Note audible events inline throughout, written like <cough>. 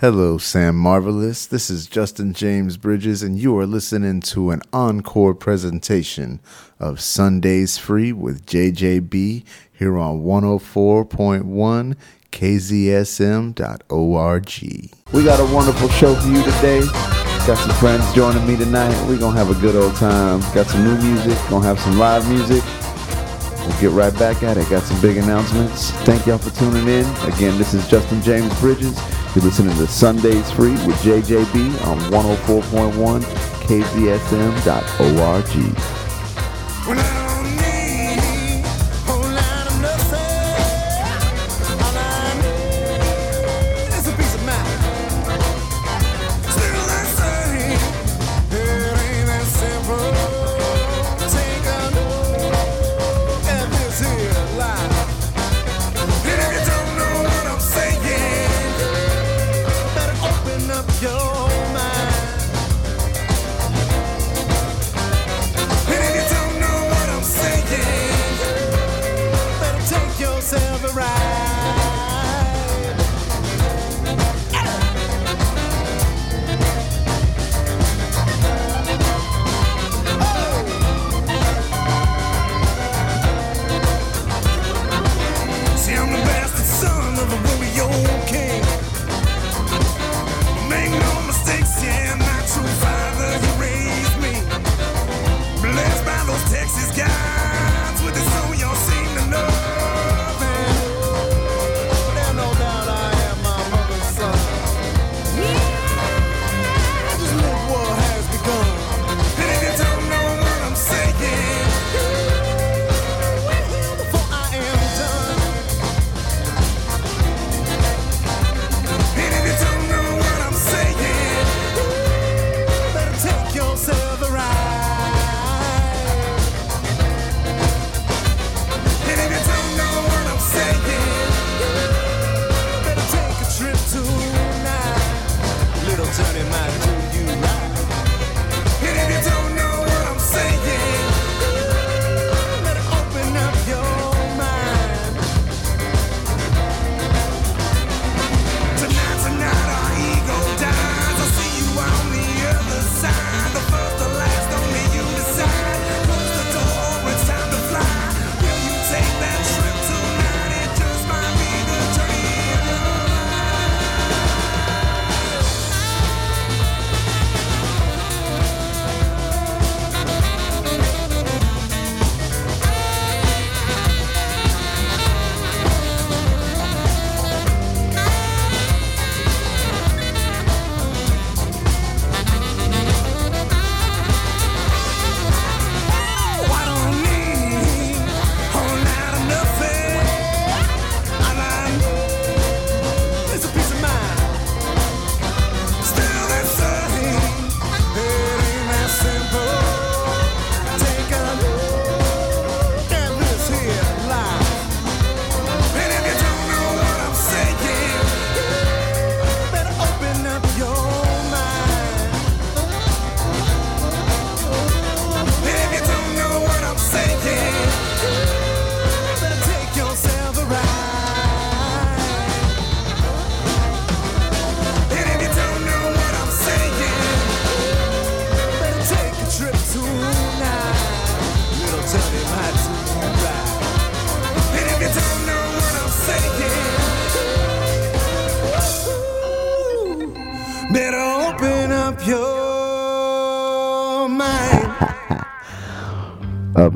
Hello, San Marvelous. This is Justin James Bridges, and you are listening to an encore presentation of Sundays Free with JJB here on 104.1 kzsm.org. We got a wonderful show for you today. Got some friends joining me tonight. We're going to have a good old time. Got some new music, going to have some live music. We'll get right back at it. Got some big announcements. Thank y'all for tuning in. Again, this is Justin James Bridges. You're listening to Sundays Free with JJB on 104.1 KZSM.org.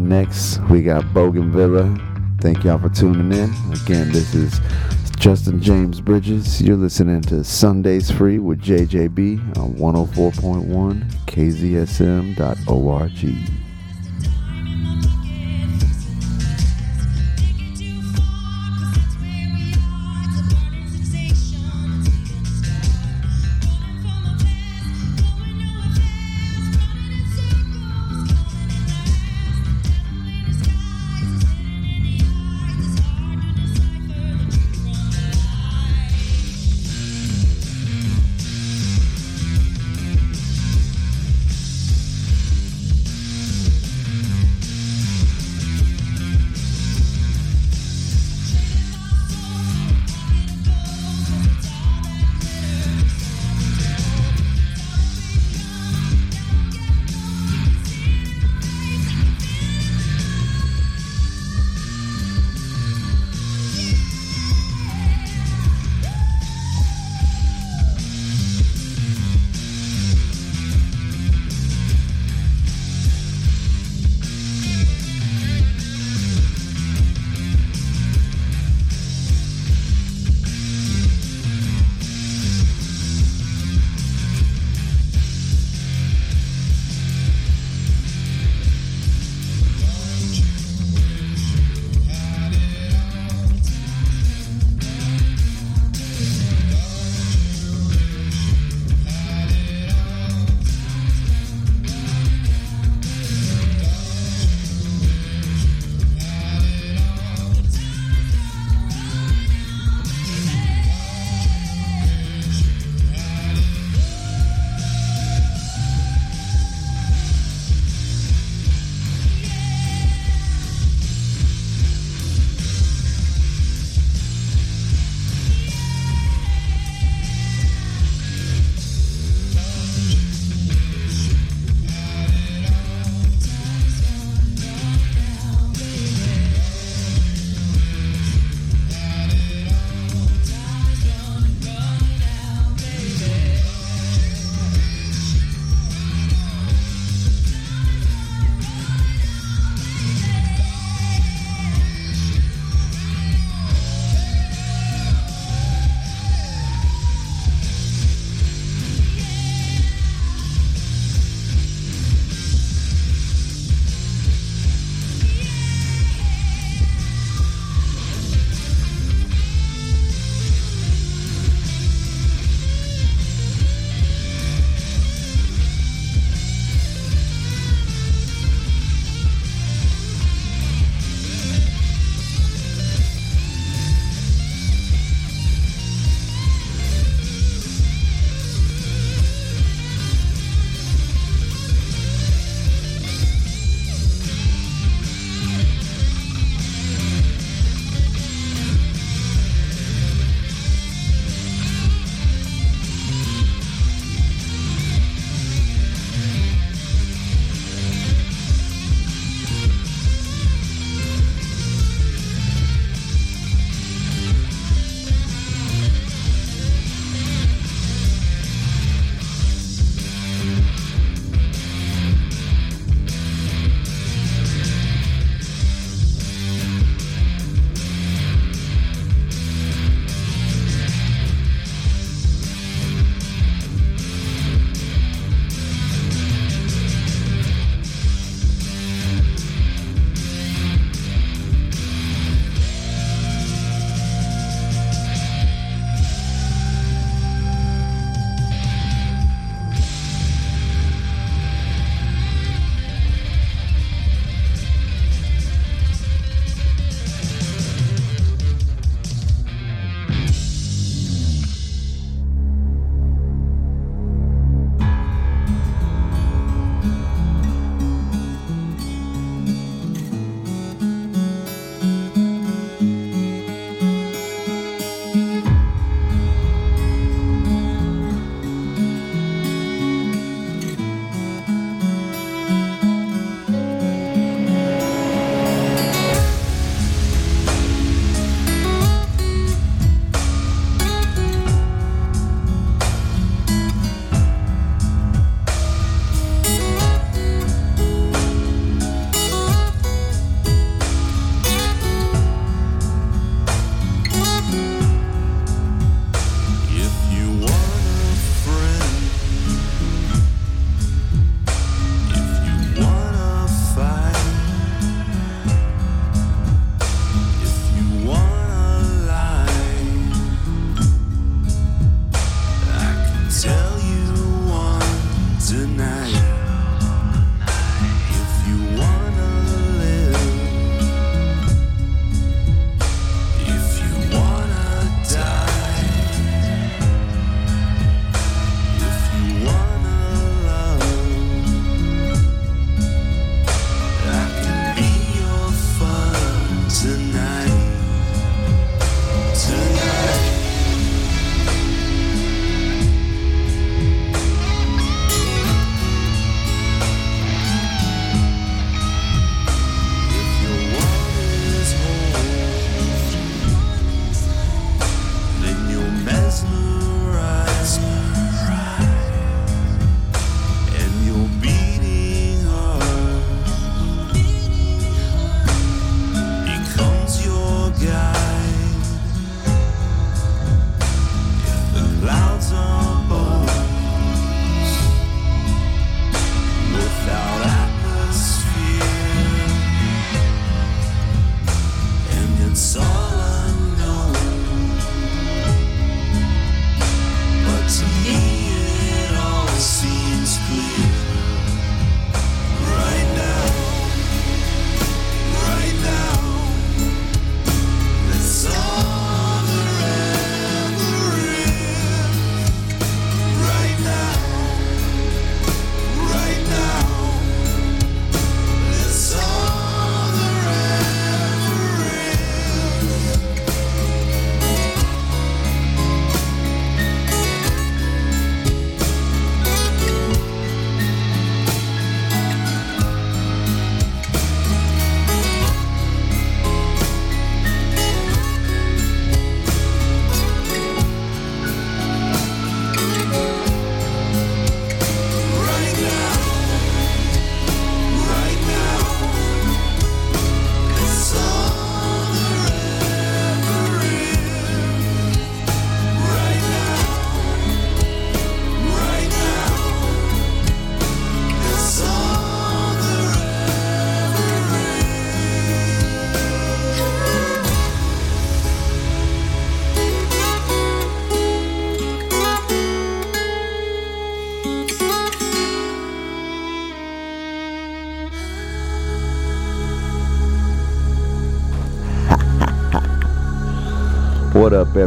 next, we got Bougainvillea. Thank y'all for tuning in. Again, this is Justin James Bridges. You're listening to Sundays Free with JJB on 104.1 KZSM.org.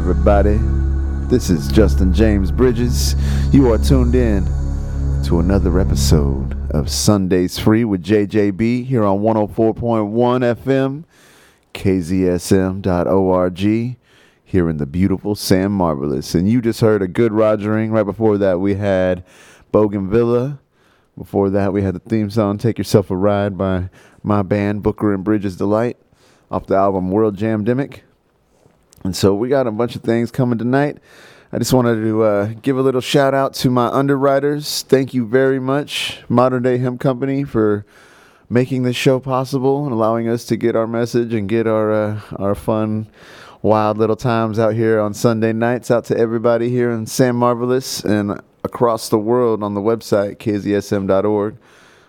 everybody? This is Justin James Bridges. You are tuned in to another episode of Sundays Free with JJB here on 104.1 FM, KZSM.org, here in the beautiful San Marvelous. And you just heard a good Rogering. Right before that, we had Bougainvillea. Before that, we had the theme song Take Yourself a Ride by my band, Booker and Bridges Delight, off the album World Jam Demic. And so we got a bunch of things coming tonight. I just wanted to uh, give a little shout out to my underwriters. Thank you very much, Modern Day Hemp Company, for making this show possible and allowing us to get our message and get our uh, our fun, wild little times out here on Sunday nights. Out to everybody here in San Marvelous and across the world on the website kzsm.org.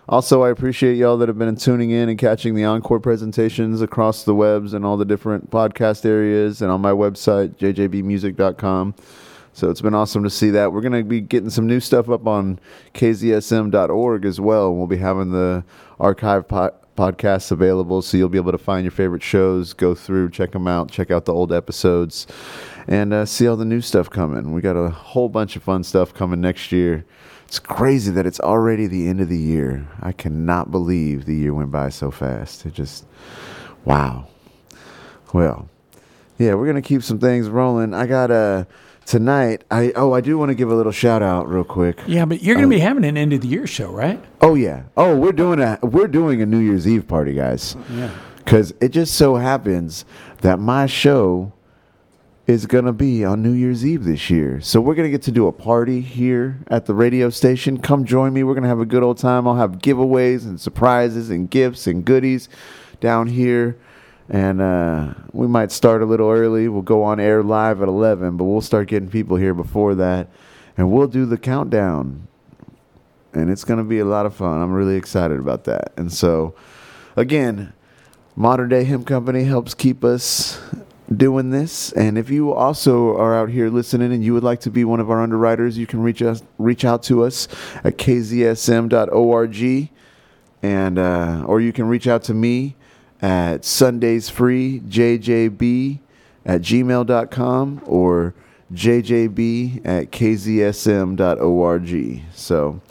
Also, I appreciate y'all that have been tuning in and catching the encore presentations across the webs and all the different podcast areas and on my website, jjbmusic.com. So it's been awesome to see that. We're going to be getting some new stuff up on kzsm.org as well. We'll be having the archive po- podcasts available, so you'll be able to find your favorite shows, go through, check them out, check out the old episodes, and uh, see all the new stuff coming. We got a whole bunch of fun stuff coming next year. It's crazy that it's already the end of the year. I cannot believe the year went by so fast. It just, wow. Well, yeah, we're gonna keep some things rolling. I got uh tonight. I oh, I do want to give a little shout out real quick. Yeah, but you're going to be having an end of the year show, right? Oh yeah. Oh, we're doing a we're doing a New Year's Eve party, guys. Yeah. Cuz it just so happens that my show is going to be on New Year's Eve this year. So we're going to get to do a party here at the radio station. Come join me. We're going to have a good old time. I'll have giveaways and surprises and gifts and goodies down here. And uh, we might start a little early. We'll go on air live at 11, but we'll start getting people here before that. And we'll do the countdown and it's going to be a lot of fun. I'm really excited about that. And so, again, Modern Day Hemp Company helps keep us doing this. And if you also are out here listening and you would like to be one of our underwriters, you can reach us reach out to us at kzsm.org and uh, or you can reach out to me at sundaysfreejjb at gmail.com or jjb at kzsm.org. So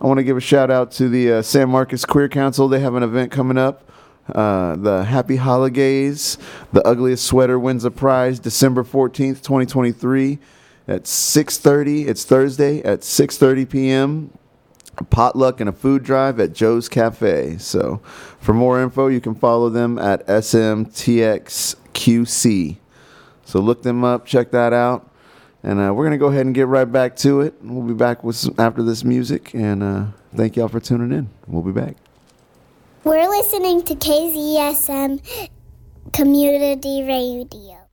I want to give a shout out to the uh, San Marcos Queer Council. They have an event coming up. Uh, the Happy Holidays, The Ugliest Sweater wins a prize December 14th, 2023 at 6.30. It's Thursday at 6.30 p.m. A potluck and a food drive at Joe's Cafe. So for more info, you can follow them at SMTXQC. So look them up, check that out. And uh, we're going to go ahead and get right back to it. We'll be back with some, after this music. And uh, thank y'all for tuning in. We'll be back. We're listening to KZSM Community Radio.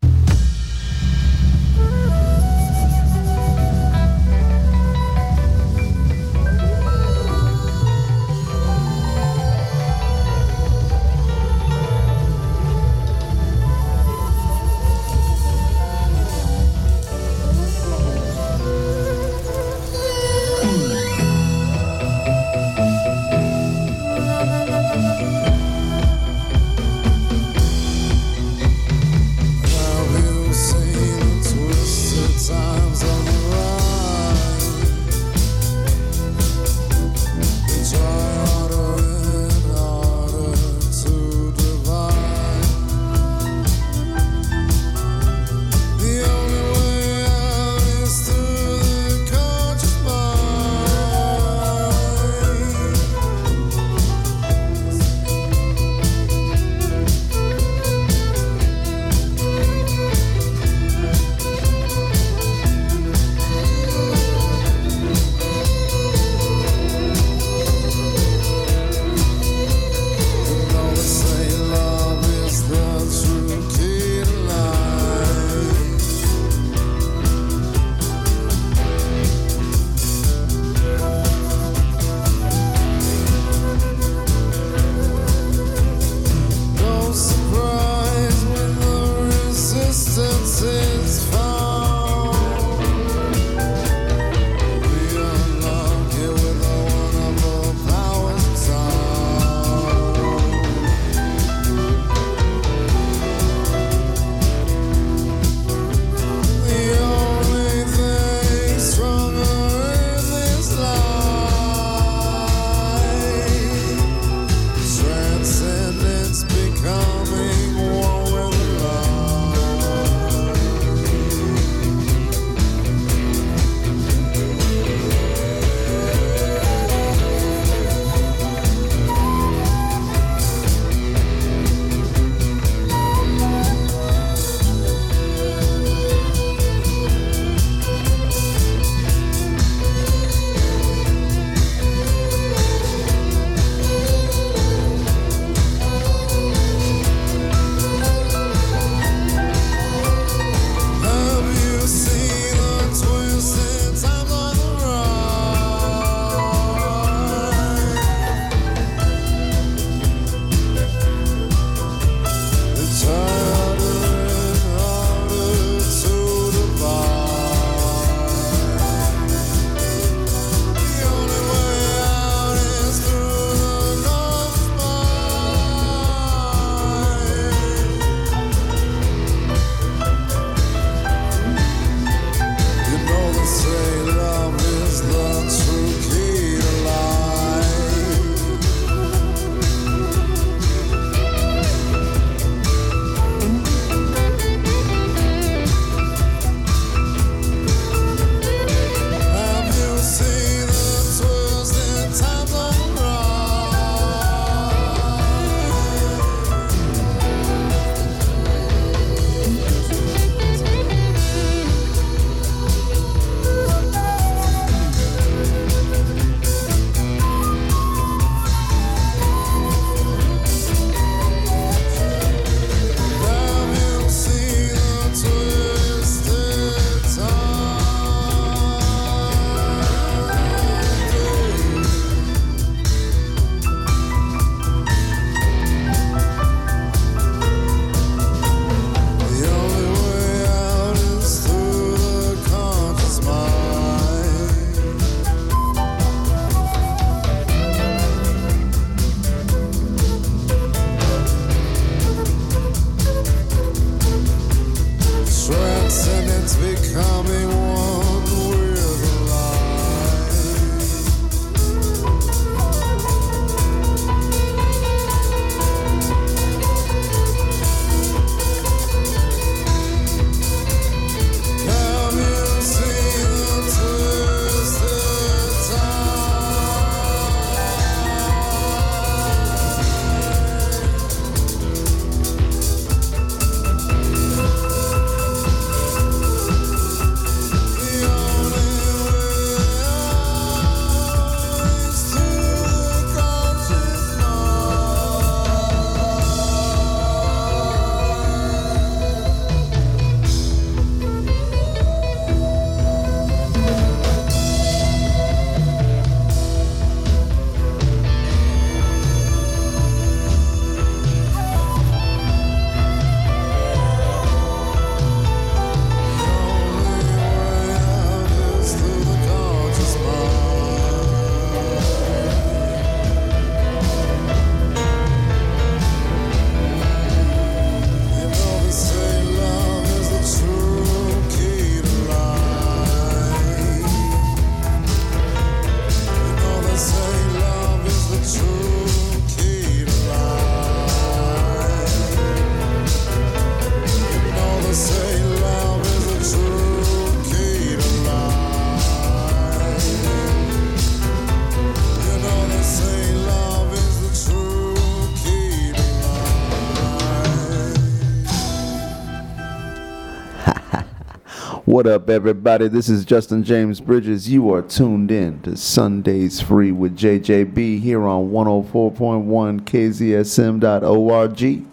What up, everybody? This is Justin James Bridges. You are tuned in to Sundays Free with JJB here on 104.1 KZSM.org.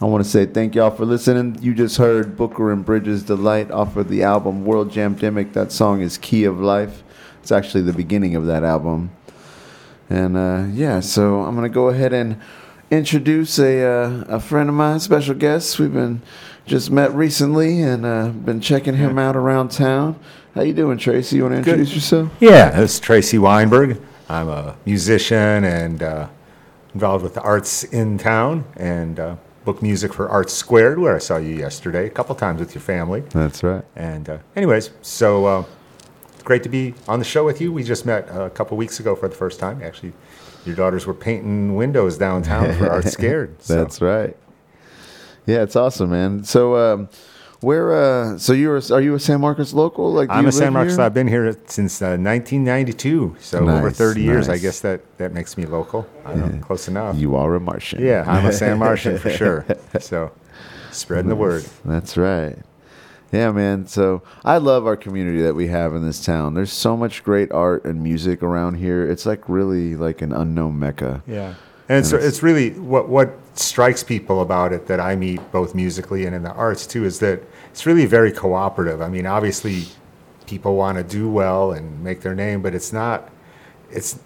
I want to say thank y'all for listening. You just heard Booker and Bridges Delight off of the album World Jam Demic. That song is Key of Life. It's actually the beginning of that album. And uh, yeah, so I'm gonna go ahead and introduce a uh, a friend of mine, special guest. We've been just met recently and uh, been checking him out around town. How you doing, Tracey? You want to introduce yourself? Yeah, this is Tracey Weinberg. I'm a musician and uh, involved with the arts in town and uh, book music for Arts Squared, where I saw you yesterday a couple times with your family. That's right. And uh, anyways, so uh, great to be on the show with you. We just met a couple weeks ago for the first time. Actually, your daughters were painting windows downtown for Arts <laughs> Squared. So. That's right. Yeah, it's awesome, man. So, um, where? Uh, so you're? Are you a San Marcos local? Like, I'm a San Marcos. here? I've been here since uh, 1992, so over Nice, 30 years. I guess that, that makes me local. I don't know, close enough. You are a Martian. Yeah, I'm a San Martian for <laughs> sure. So, spreading the word. That's right. Yeah, man. So I love our community that we have in this town. There's so much great art and music around here. It's like really like an unknown mecca. Yeah, and it's it's really what what strikes people about it that I meet both musically and in the arts too is that it's really very cooperative. I mean, obviously, people want to do well and make their name, but it's not. It's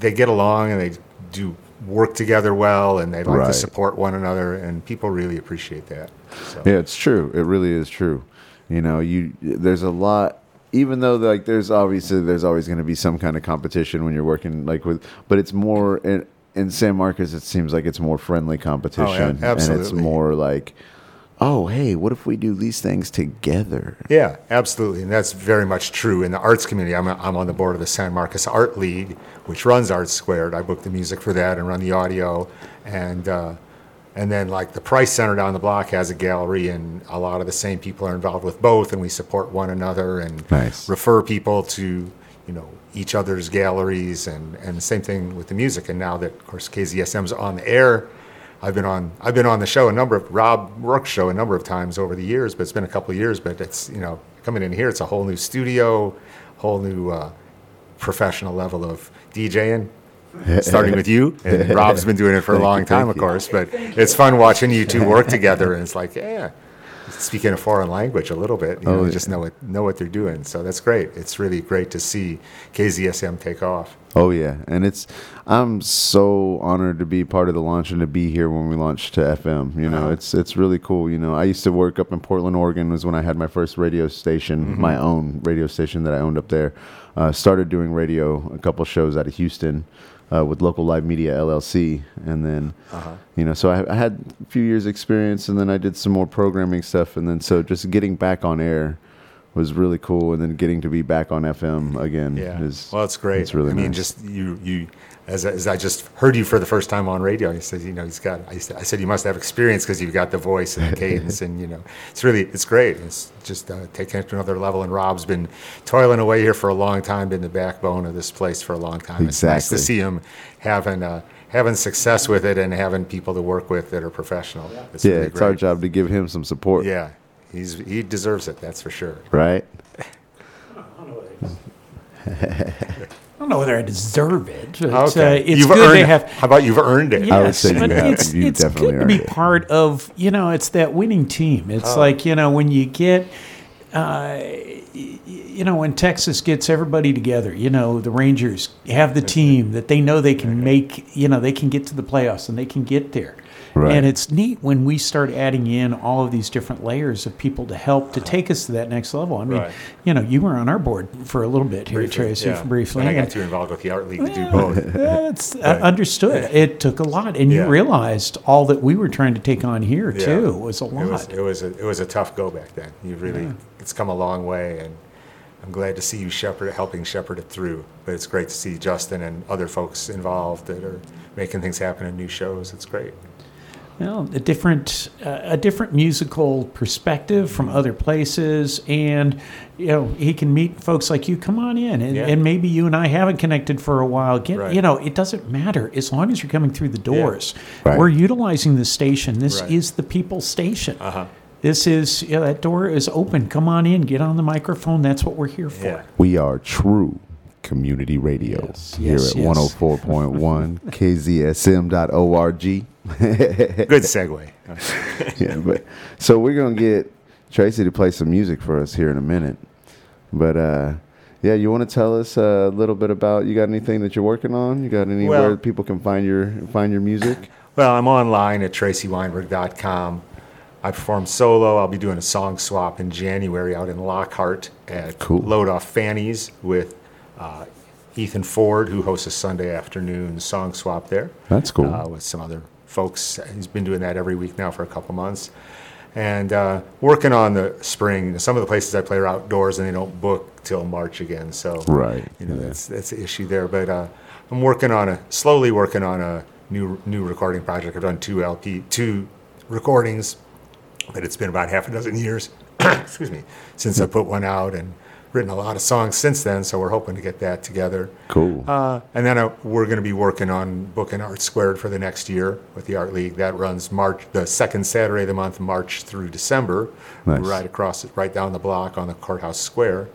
they get along and they do work together well, and they like Right. to support one another, and people really appreciate that. So. Yeah, it's true. It really is true. You know, you there's a lot. Even though like there's obviously there's always going to be some kind of competition when you're working like with, but it's more in, in San Marcos. It seems like it's more friendly competition, and it's more like, oh hey, what if we do these things together? Yeah, absolutely, and that's very much true in the arts community. I'm, I'm on the board of the San Marcos Art League, which runs Arts Squared. I book the music for that and run the audio, and uh, and then like the Price Center down the block has a gallery, and a lot of the same people are involved with both, and we support one another and Nice. refer people to you know each other's galleries, and and the same thing with the music. And now that of course KZSM's on the air. I've been on I've been on the show a number of Rob Rourke's show a number of times over the years, but it's been a couple of years. But it's you know coming in here, it's a whole new studio, whole new uh, professional level of DJing. <laughs> Starting with you, and <laughs> Rob's been doing it for a long time, of course. But it's fun watching you two work together, and it's like, yeah, speaking a foreign language a little bit. You know, Oh, just know what know what they're doing. So that's great. It's really great to see KZSM take off. Oh yeah, and it's I'm so honored to be part of the launch and to be here when we launched to FM. You know, it's it's really cool. You know, I used to work up in Portland, Oregon. Was when I had my first radio station, my own radio station that I owned up there. Uh, started doing radio, a couple shows out of Houston. Uh, with local live media LLC, and then you know, so I, I had a few years experience, and then I did some more programming stuff, and then so just getting back on air was really cool, and then getting to be back on FM again Yeah. is well, it's great. It's really I mean, nice. just you, you, as, as I just heard you for the first time on radio, he says, you know, he's got, I said, I said you must have experience because you've got the voice and the <laughs> cadence and, you know, it's really, it's great. It's just uh, taking it to another level. And Rob's been toiling away here for a long time, been the backbone of this place for a long time. It's nice to see him having, uh, having success with it and having people to work with that are professional. It's yeah, really it's our job to give him some support. Yeah. He's, he deserves it. That's for sure. Right? <laughs> <laughs> I don't know whether I deserve it. But, Okay. uh, it's you've good earned to have. How about you've earned it? Yes, I would say you have. it's, You it's definitely good to be it. part of, you know, it's that winning team. It's Oh. like, you know, when you get, uh, you know, when Texas gets everybody together, you know, the Rangers have the team that they know they can make, you know, they can get to the playoffs and they can get there. Right. And it's neat when we start adding in all of these different layers of people to help to take us to that next level. I mean, Right. you know, you were on our board for a little bit here, Tracey, yeah. briefly. And I got too involved with the art league to do both. that's uh, understood. It took a lot, and Yeah. you realized all that we were trying to take on here Yeah. too was a It was, lot. it was a it was a tough go back then. You really it's come a long way, and I'm glad to see you shepherd helping shepherd it through. But it's great to see Justin and other folks involved that are making things happen in new shows. It's great. Well, a different uh, a different musical perspective from other places, and you know he can meet folks like you. Come on in, and, Yeah. and maybe you and I haven't connected for a while. Get Right. you know it doesn't matter as long as you're coming through the doors. Right. We're utilizing the station. This Right. is the people's station. Uh-huh. This is yeah, that door is open. Come on in. Get on the microphone. That's what we're here for. Yeah. We are true community radio Yes, here yes, at yes. <laughs> 104.1 kzsm.org. <laughs> Good segue. <laughs> yeah, but so we're gonna get Tracey to play some music for us here in a minute. But uh, yeah, you want to tell us a little bit about you got anything that you're working on? You got anywhere Well- people can find your find your music? <laughs> Well, I'm online at tracyweinberg.com. I perform solo. I'll be doing a song swap in January out in Lockhart at Cool. Load Off Fannies with uh, Ethan Ford, who hosts a Sunday afternoon song swap there. That's cool. Uh, with some other folks. He's been doing that every week now for a couple months. And uh, working on the spring. Some of the places I play are outdoors and they don't book till March again. So Right, you know yeah. that's that's the issue there. But uh, I'm working on a slowly working on a new new recording project. I've done two LP two recordings, but it's been about half a dozen years. <coughs> excuse me, since I put one out and written a lot of songs since then. So we're hoping to get that together. Cool. Uh, and then uh, we're going to be working on booking Art Squared for the next year with the Art League. That runs March, the second Saturday of the month, March through December, Nice. right across, right down the block on the courthouse square.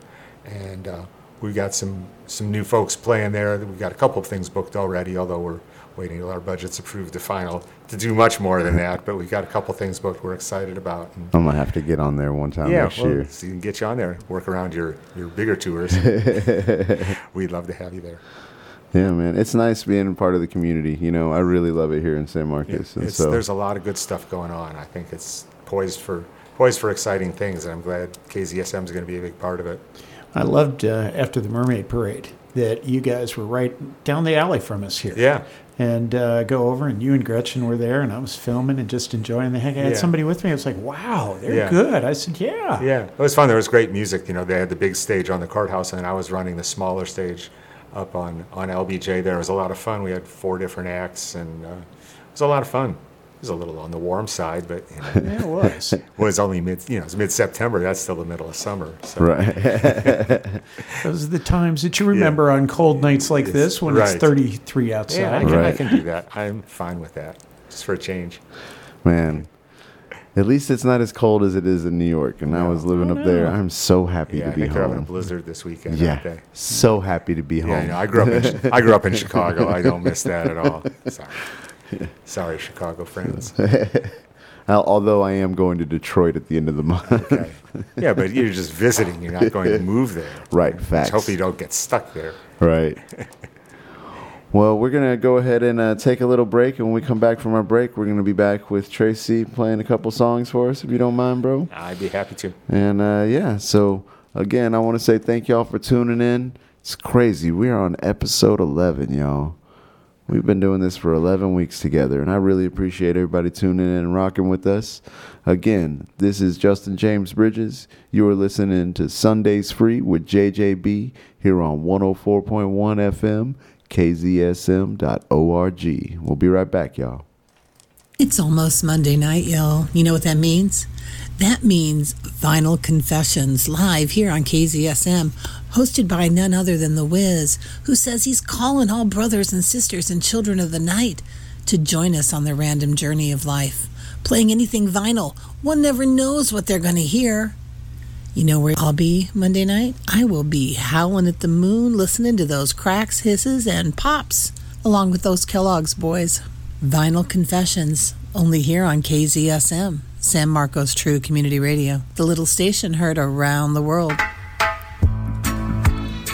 And uh, we've got some some new folks playing there. We've got a couple of things booked already, although we're waiting till our budget's approved to final to do much more than that. But we've got a couple things booked we're excited about. And I'm gonna have to get on there one time yeah, next well, year. so you can get you on there, work around your, your bigger tours. <laughs> We'd love to have you there. Yeah, man, it's nice being part of the community. You know, I really love it here in San Marcos, and so there's a lot of good stuff going on. I think it's poised for poised for exciting things, and I'm glad KZSM is going to be a big part of it. I loved uh, after the Mermaid Parade that you guys were right down the alley from us here. Yeah, And uh, go over, and you and Gretchen were there, and I was filming and just enjoying the heck. I had Yeah. somebody with me. I was like, "Wow, they're Yeah. good." I said, "Yeah, yeah, it was fun. There was great music. You know, they had the big stage on the courthouse, and I was running the smaller stage up on on LBJ. There it was a lot of fun. We had four different acts, and uh, it was a lot of fun. It was a little on the warm side, but you know, Yeah, it was." <laughs> it was only mid. You know, it's mid September. That's still the middle of summer. So. right. <laughs> Those are the times that you remember on cold nights like this when it's right. 33 Yeah, I outside. can, I can do that. I'm fine with that, just for a change. Man, at least it's not as cold as it is in New York. And I was living oh, up there. I'm so happy Yeah, to I be think they're having a blizzard this weekend. Yeah, so happy to be home. Yeah, I, know. I grew up in I grew up in <laughs> Chicago. I don't miss that at all. Sorry, <laughs> sorry, Chicago friends. <laughs> Although I am going to Detroit at the end of the month. Okay. Yeah, but you're just visiting. You're not going to move there. right, Just facts. hope you don't get stuck there. Right. <laughs> well, we're going to go ahead and uh, take a little break. And when we come back from our break, we're going to be back with Tracey playing a couple songs for us, if you don't mind, bro. I'd be happy to. And uh, yeah, so again, I want to say thank y'all for tuning in. It's crazy. We're on episode 11, y'all. We've been doing this for 11 weeks together, and I really appreciate everybody tuning in and rocking with us. Again, this is Justin James Bridges. You are listening to Sundays Free with JJB here on 104.1 FM, KZSM.org. We'll be right back, y'all. It's almost Monday night, y'all. You know what that means? That means Vinyl Confessions live here on KZSM, hosted by none other than The Wiz, who says he's calling all brothers and sisters and children of the night to join us on the random journey of life. Playing anything vinyl, one never knows what they're going to hear. You know where I'll be Monday night? I will be howling at the moon, listening to those cracks, hisses, and pops, along with those Kellogg's boys. Vinyl Confessions, only here on KZSM, San Marcos True Community Radio, the little station heard around the world.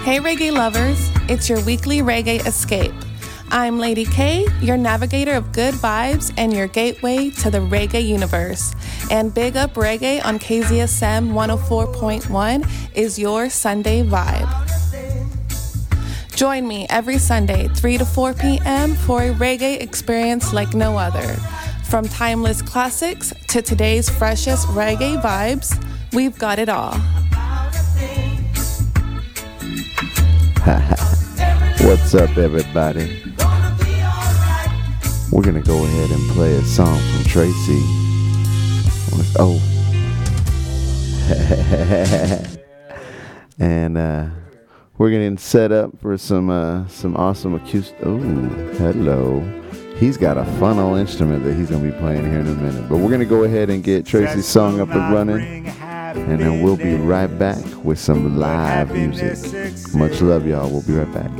Hey, reggae lovers, it's your weekly reggae escape. I'm Lady K, your navigator of good vibes and your gateway to the reggae universe. And Big Up Reggae on KZSM 104.1 is your Sunday vibe. Join me every Sunday, 3 to 4 p.m., for a reggae experience like no other. From timeless classics to today's freshest reggae vibes, we've got it all. <laughs> What's up, everybody? We're gonna go ahead and play a song from Tracey. Oh, <laughs> and uh, we're getting set up for some uh, some awesome acoustic. Oh, hello, He's got a fun old instrument that he's gonna be playing here in a minute. But we're gonna go ahead and get Tracey's song up and running, and then we'll be right back with some live music. Much love, y'all. We'll be right back.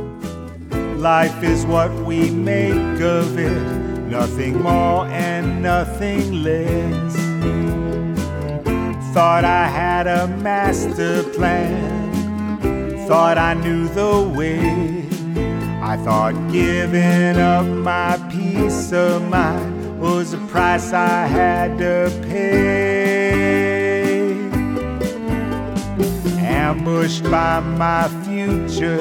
Life is what we make of it, nothing more and nothing less. Thought I had a master plan, thought I knew the way. I thought giving up my peace of mind was a price I had to pay. Ambushed by my future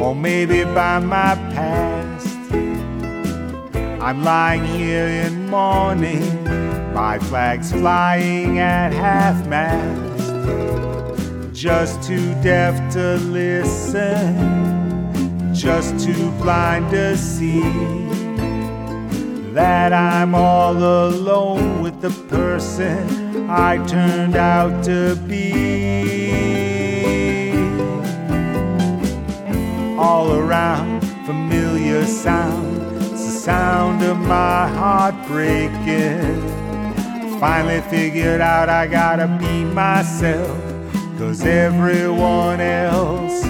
or maybe by my past. I'm lying here in mourning, my flag's flying at half mast. Just too deaf to listen, just too blind to see that I'm all alone with the person I turned out to be. all around, familiar sound. It's the sound of my heart breaking. Finally figured out I gotta be myself, cause everyone else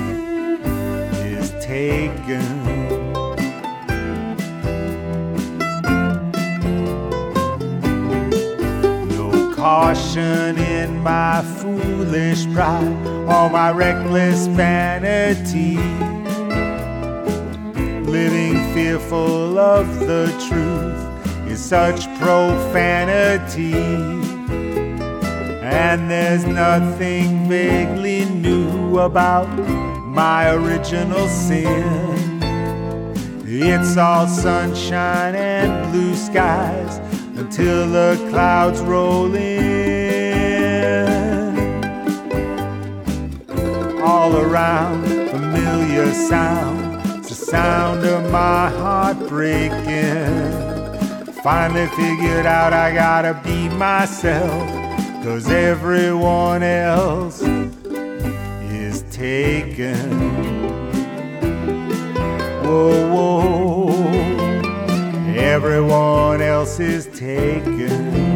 is taken. Caution in my foolish pride or my reckless vanity living fearful of the truth is such profanity. And there's nothing vaguely new about my original sin. It's all sunshine and blue skies until the clouds roll in. All around, familiar sound it's the sound of my heart breaking. Finally figured out I gotta be myself, cause everyone else is taken. Whoa, whoa, everyone else is taken.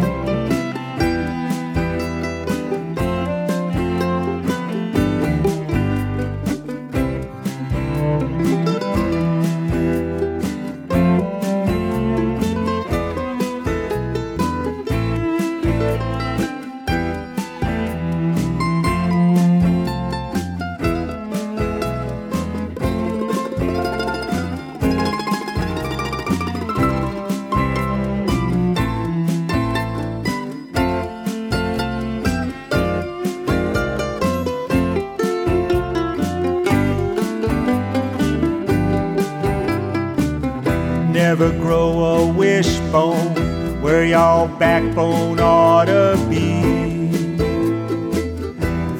Backbone ought to be.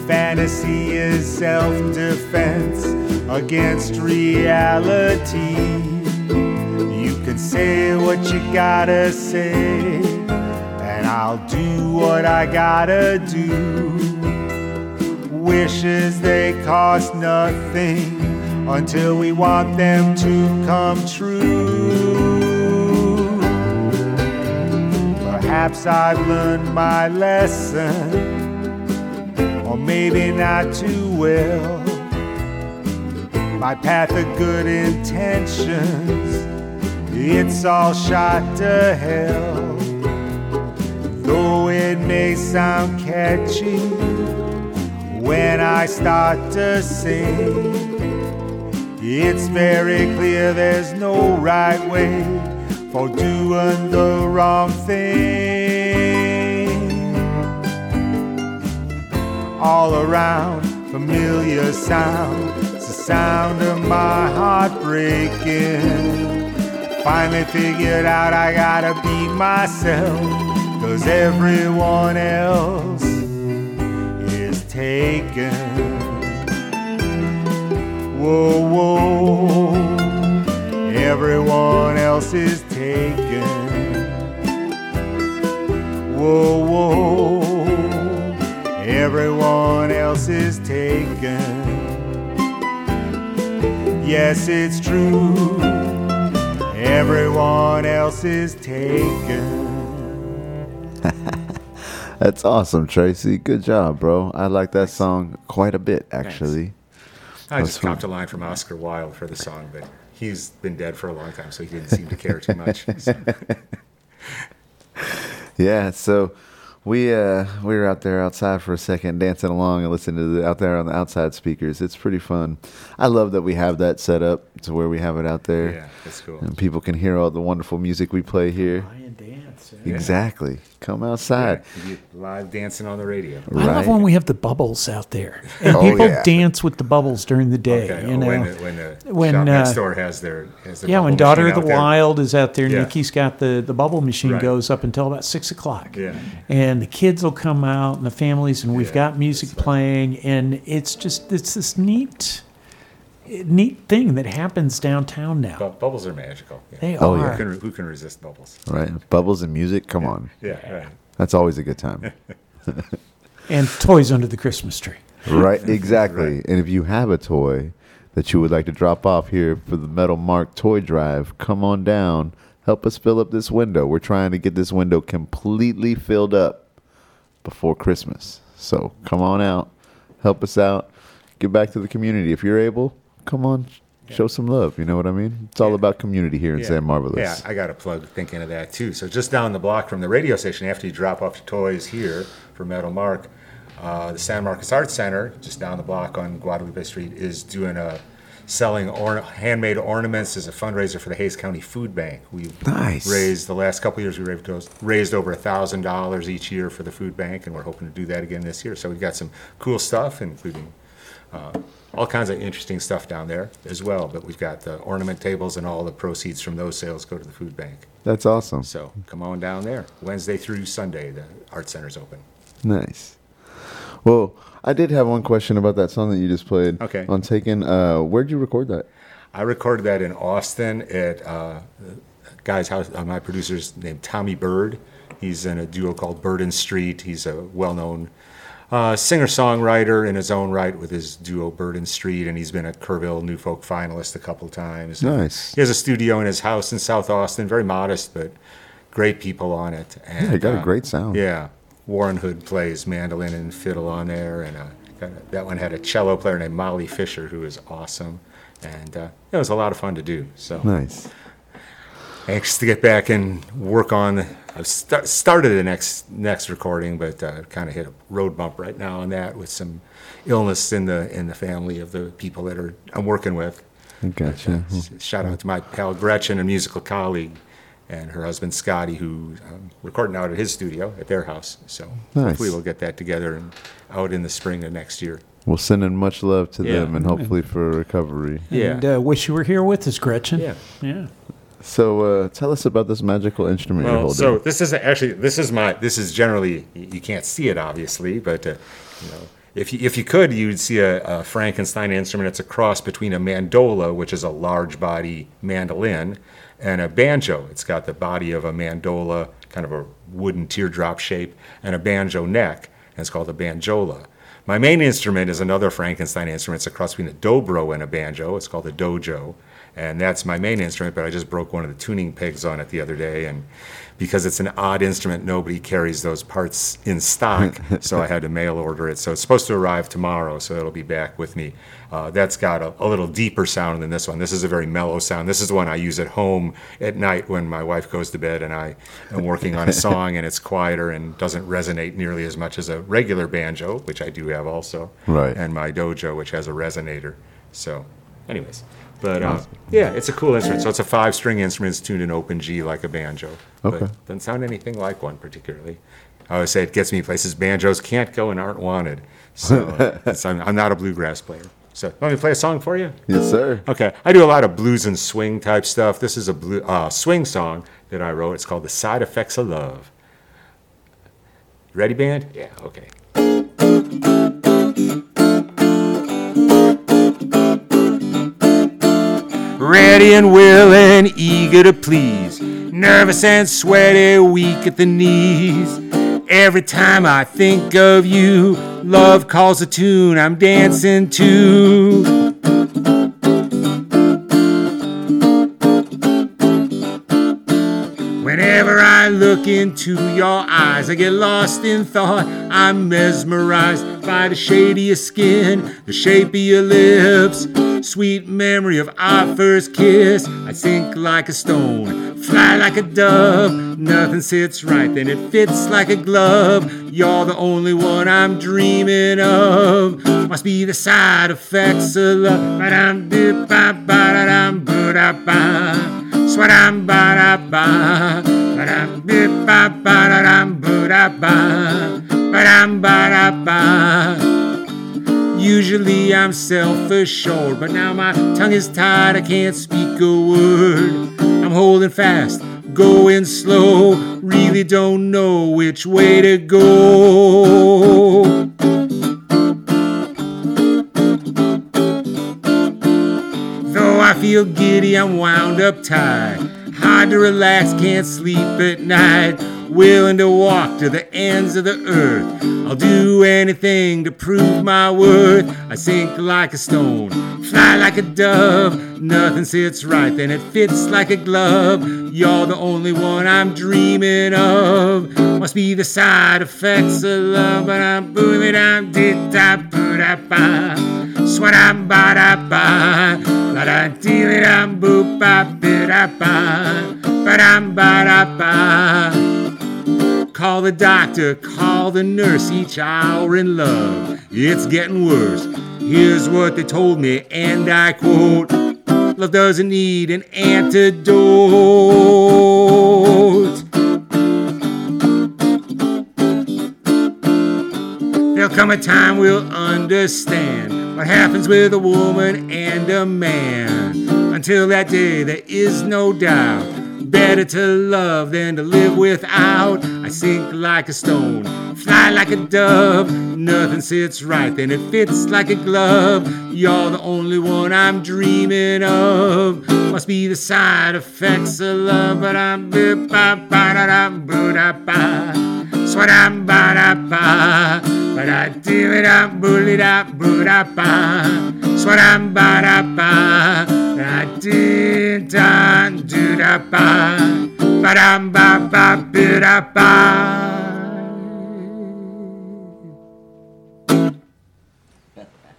Fantasy is self defense against reality. You can say what you gotta say, and I'll do what I gotta do. Wishes they cost nothing until we want them to come true. Perhaps I've learned my lesson, or maybe not too well. My path of good intentions, it's all shot to hell. Though it may sound catchy when I start to sing. It's very clear there's no right way for doing the wrong thing. All around, familiar sound, it's the sound of my heart breaking. Finally figured out I gotta be myself, cause everyone else is taken. Whoa, whoa, everyone else is taken. Whoa, whoa, everyone else is taken. Yes, it's true, everyone else is taken. <laughs> That's awesome, Tracey. Good job, bro. I like that song quite a bit, actually. I That's just fun. copped a line from Oscar Wilde for the song, but he's been dead for a long time, so he didn't seem to care too much. So, <laughs> Yeah, so we uh we were out there outside for a second dancing along and listening to the out there on the outside speakers. It's pretty fun. I love that we have that set up to where we have it out there. yeah, that's cool. And people can hear all the wonderful music we play here. Lion dance. Exactly. Come outside. You get live dancing on the radio. I love when we have the bubbles out there, <laughs> and Oh, people yeah. dance with the bubbles during the day. Okay, You oh, know, when the, when the When, shop next uh, door has their has their yeah, when Daughter of the. Wild is out there, Yeah. Nikki's got the the bubble machine Right. goes up until about six o'clock. Yeah. and the kids will come out and the families, and we've Yeah, got music it's fun. playing, and it's just it's this neat neat thing that happens downtown now. Bu- bubbles are magical. Yeah. They Oh, Who are. can, who can resist bubbles? Right. Bubbles and music. Come on. Yeah, right. That's always a good time. <laughs> and toys under the Christmas tree. right. <laughs> Exactly. Right. And if you have a toy that you would like to drop off here for the Metal Mark Toy Drive, come on down. Help us fill up this window. We're trying to get this window completely filled up before Christmas. So come on out. Help us out. Give back to the community. If you're able, come on. Show some love. You know what I mean? It's all about community here in San Marvelous. Yeah, I got a plug thinking of that too. So just down the block from the radio station, after you drop off your toys here for Metal Mark, uh, the San Marcos Arts Center, just down the block on Guadalupe Street, is doing a selling or, handmade ornaments as a fundraiser for the Hays County Food Bank. We've Nice. raised the last couple of years we raised, raised over a thousand dollars each year for the food bank, and we're hoping to do that again this year. So we've got some cool stuff, including uh, all kinds of interesting stuff down there as well. But we've got the ornament tables, and all the proceeds from those sales go to the food bank. That's awesome. So come on down there. Wednesday through Sunday, the art center's open. Nice. Well, I did have one question about that song that you just played. Okay. On Taken. Uh, where'd you record that? I recorded that in Austin at uh, a guy's house. Uh, my producer's named Tommy Bird. He's in a duo called Bird and Street. He's a well-known uh, singer-songwriter in his own right with his duo Bird and Street, and he's been a Kerrville New Folk finalist a couple times. Nice. He has a studio in his house in South Austin, very modest, but great people on it. And, Yeah, he got a uh, great sound. Yeah, Warren Hood plays mandolin and fiddle on there, and uh, got a, that one had a cello player named Molly Fisher, who is awesome, and uh, it was a lot of fun to do. So Nice. anxious to get back and work on. I've st- started the next next recording, but uh, kind of hit a road bump right now on that with some illness in the in the family of the people that are I'm working with. Gotcha. S- Shout out to my pal Gretchen, a musical colleague, and her husband Scotty, who um, recording out at his studio at their house. So Nice. hopefully we'll get that together and out in the spring of next year. We'll send in much love to Yeah. them and hopefully for recovery. Yeah. And uh, wish you were here with us, Gretchen. Yeah. Yeah. So, uh, tell us about this magical instrument you're holding. so this is actually this is my this is generally you you can't see it obviously, but uh, you know if you, if you could you'd see a, a Frankenstein instrument. It's a cross between a mandola, which is a large body mandolin, and a banjo. It's got the body of a mandola, kind of a wooden teardrop shape, and a banjo neck, and it's called a banjola. My main instrument is another Frankenstein instrument. It's a cross between a dobro and a banjo. It's called a dojo, and that's my main instrument. But I just broke one of the tuning pegs on it the other day, and because it's an odd instrument, nobody carries those parts in stock, <laughs> so I had to mail order it. So it's supposed to arrive tomorrow, so it'll be back with me. Uh, that's got a, a little deeper sound than this one. This is a very mellow sound. This is the one I use at home at night when my wife goes to bed and I am working on a <laughs> song, and it's quieter and doesn't resonate nearly as much as a regular banjo, which I do have also, Right. and my dojo, which has a resonator. So, anyways. But uh, yeah, it's a cool instrument. So it's a five-string instrument. It's tuned in open G like a banjo. Okay. But doesn't sound anything like one particularly. I always say it gets me places banjos can't go and aren't wanted. So <laughs> I'm, I'm not a bluegrass player. So let me play a song for you. yes, sir. Okay, I do a lot of blues and swing type stuff. This is a blue, uh, swing song that I wrote. It's called "The Side Effects of Love." Ready, band? Yeah. Okay. Ready and willing, eager to please. Nervous and sweaty, weak at the knees. Every time I think of you, love calls a tune I'm dancing to. Look into your eyes, I get lost in thought. I'm mesmerized by the shade of your skin, the shape of your lips. Sweet memory of our first kiss. I sink like a stone, fly like a dove. Nothing sits right, then it fits like a glove. You're the only one I'm dreaming of. Must be the side effects of love. Ba-dum, dip, Usually I'm self-assured, but now my tongue is tied, I can't speak a word. I'm holding fast, going slow, really don't know which way to go. Though I feel giddy, I'm wound up tight. Hard to relax, can't sleep at night. Willing to walk to the ends of the earth. I'll do anything to prove my worth. I sink like a stone, fly like a dove. Nothing sits right, then it fits like a glove. You're the only one I'm dreaming of. Must be the side effects of love. But I'm booming, I'm did ba. Swadam ba da ba, la da dee li boop ba bi da ba, ba ba da ba. Call the doctor, call the nurse, each hour in love. It's getting worse. Here's what they told me, and I quote Love doesn't need an antidote. There'll come a time we'll understand what happens with a woman and a man. Until that day, there is no doubt. Better to love than to live without. I sink like a stone, fly like a dove. Nothing sits right, then it fits like a glove. You're the only one I'm dreaming of. Must be the side effects of love, but I'm ba ba da da boo da ba. Swadam ba da ba, ba da dee li da boo li da boo da ba. Ba da ba, da dee da do da ba, ba dam ba ba boo da ba.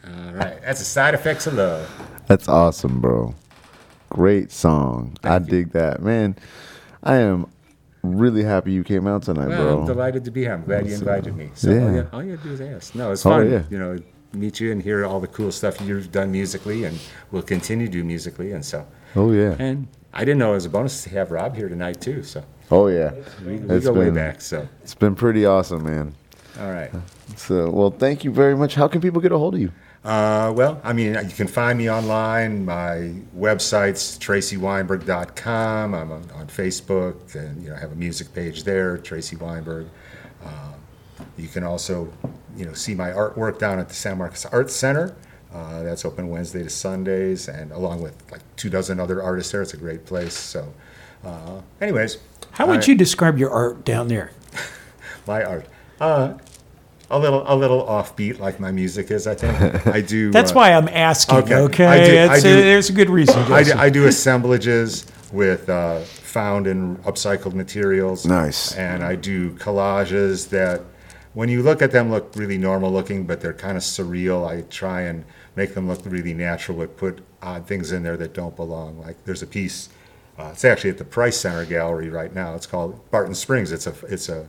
All right, that's the side effects of love. That's awesome, bro. Great song. I dig that, man. I am really happy you came out tonight, Well, bro. I'm delighted to be here. I'm glad you That's, invited me. So yeah. all, you, all you have to do is ask. No, it's oh, fun. Oh, yeah. You know, meet you and hear all the cool stuff you've done musically, and will continue to do musically. And so, Oh yeah. and I didn't know it was a bonus to have Rob here tonight too. So Oh yeah. we, we It's go way back. So It's been pretty awesome, man. all right. So, well, thank you very much. How can people get a hold of you? Uh, well, I mean, you can find me online. My website's tracyweinberg.com. I'm on, on Facebook, and you know, I have a music page there, Tracey Weinberg. Uh, you can also, you know, see my artwork down at the San Marcos Arts Center. Uh, that's open Wednesday to Sundays, and along with like two dozen other artists there. It's a great place. So, uh, anyways, How would I- you describe your art down there? <laughs> my art? Uh, a little, a little offbeat, like my music is. I think I do. <laughs> That's uh, why I'm asking. okay. Okay, I do- It's, I uh, do- there's a good reason. I do, I do assemblages with uh, found and upcycled materials. Nice. And I do collages that, when you look at them, look really normal looking, but they're kind of surreal. I try and make them look really natural, but put odd things in there that don't belong. Like there's a piece. Uh, it's actually at the Price Center Gallery right now. It's called Barton Springs. It's a it's a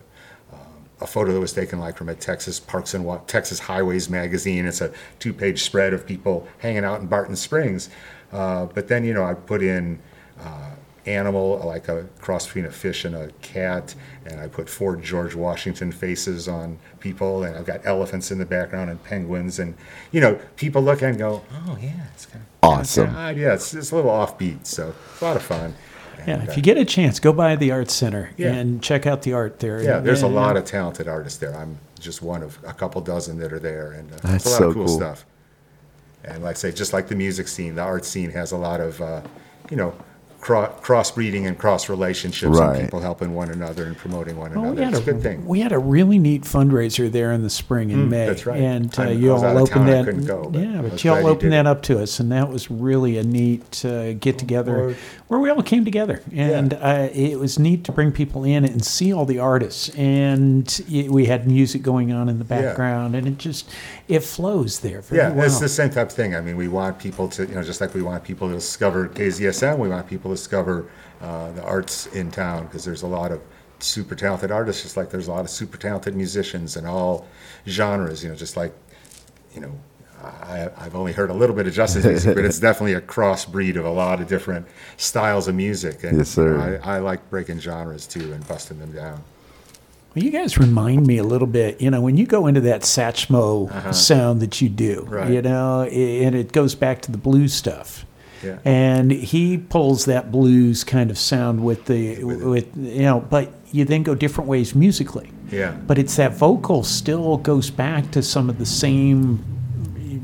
a photo that was taken like from a Texas Parks and Wa- Texas Highways magazine. It's a two-page spread of people hanging out in Barton Springs. Uh, but then you know I put in uh, animal like a cross between a fish and a cat, and I put four George Washington faces on people, and I've got elephants in the background and penguins, and you know people look and go, oh yeah, it's kind of Awesome. yeah, it's, it's a little offbeat, so it's a lot of fun. Yeah, And, if you get a chance, go by the art center Yeah. and check out the art there. Yeah, there's a lot of talented artists there. I'm just one of a couple dozen that are there, and uh, That's a lot so of cool, cool. stuff. And like I say, just like the music scene, the art scene has a lot of, uh, you know, cro- crossbreeding and cross relationships Right. and people helping one another and promoting one Well, another. we had it's a a good thing. We had a really neat fundraiser there in the spring in May. Mm, that's right. And uh, you all opened that. go, but yeah, but you all opened that up to us, and that was really a neat uh, get together Well, where we all came together, and uh, it was neat to bring people in and see all the artists, and y- we had music going on in the Yeah. background, and it just it flows there Yeah, well. it's the same type of thing. I mean, we want people to, you know, just like we want people to discover KZSM, we want people to discover uh, the arts in town because there's a lot of super talented artists, just like there's a lot of super talented musicians in all genres. You know, just like, you know, I, I've only heard a little bit of Justin's music, but it's <laughs> definitely a crossbreed of a lot of different styles of music. And Yes, you sir. know, I, I like breaking genres too and busting them down. Well, you guys remind me a little bit, you know, when you go into that Satchmo sound that you do, Uh-huh. Right. you know, i- and it goes back to the blues stuff. Yeah. And he pulls that blues kind of sound with the, With with, you know, but you then go different ways musically. Yeah. But it's that vocal still goes back to some of the same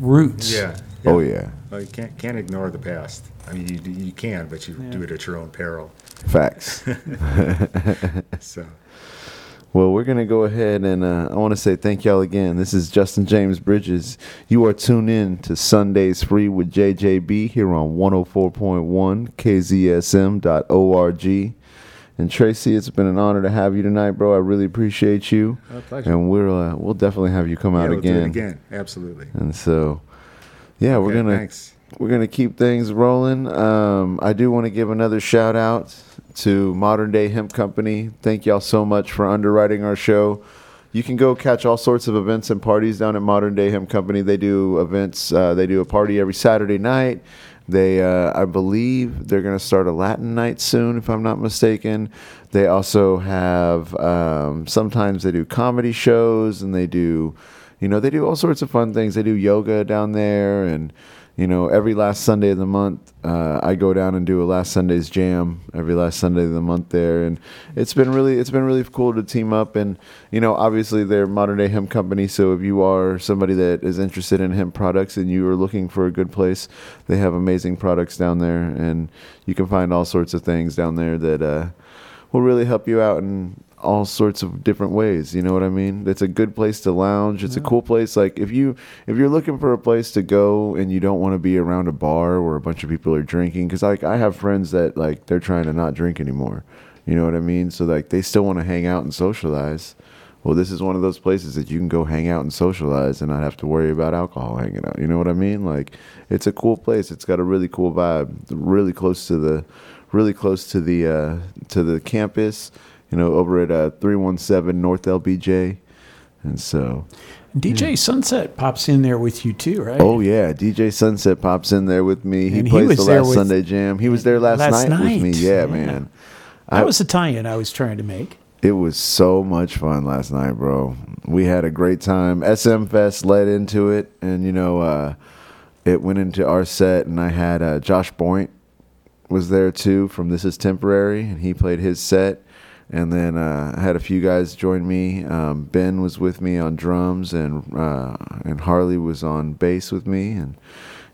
roots. Yeah. Oh yeah, Well, you can't can't ignore the past. I mean, you you can, but you do it at your own peril. facts. <laughs> So. Well, we're going to go ahead and uh, I want to say thank y'all again. This is Justin James Bridges. You are tuned in to Sundays Free with JJB here on 104.1 KZSM.org. And Tracey, it's been an honor to have you tonight, bro. I really appreciate you. My pleasure. And we'll uh, we'll definitely have you come Yeah, out we'll again. again. Absolutely. And so, yeah, we're gonna thanks. we're gonna keep things rolling. Um, I do want to give another shout out to Modern Day Hemp Company. Thank y'all so much for underwriting our show. You can go catch all sorts of events and parties down at Modern Day Hemp Company. They do events. Uh, they do a party every Saturday night. They, uh, I believe, they're going to start a Latin night soon, if I'm not mistaken. They also have um, sometimes they do comedy shows and they do you know they do all sorts of fun things they do yoga down there and you know every last sunday of the month uh, i go down and do a last sunday's jam every last sunday of the month there. And it's been really it's been really cool to team up. And you know obviously they're modern day hemp company. So if you are somebody that is interested in hemp products and you are looking for a good place they have amazing products down there. And you can find all sorts of things down there that uh, will really help you out in all sorts of different ways. You know what I mean? It's a good place to lounge. It's a cool place. Like if you if you're looking for a place to go and you don't want to be around a bar where a bunch of people are drinking, because like I have friends that like they're trying to not drink anymore. You know what I mean? So like they still want to hang out and socialize. Well, this is one of those places that you can go hang out and socialize and not have to worry about alcohol hanging out. You know what I mean? Like it's a cool place. It's got a really cool vibe. Really close to the really close to the uh, to the campus. You know, over at uh, three one seven North LBJ, and so DJ Sunset pops in there with you too, right? oh yeah, DJ Sunset pops in there with me. He And he plays was the last Sunday jam. He was there last, Last night, with me. Yeah, yeah. man. that was the tie-in I was trying to make. It was so much fun last night, bro. We had a great time. SM Fest led into it, and you know, uh, it went into our set, and I had uh, Josh Boynt was there too from This Is Temporary, and he played his set. And then uh, I had a few guys join me. Um, ben was with me on drums, and uh, and Harley was on bass with me, and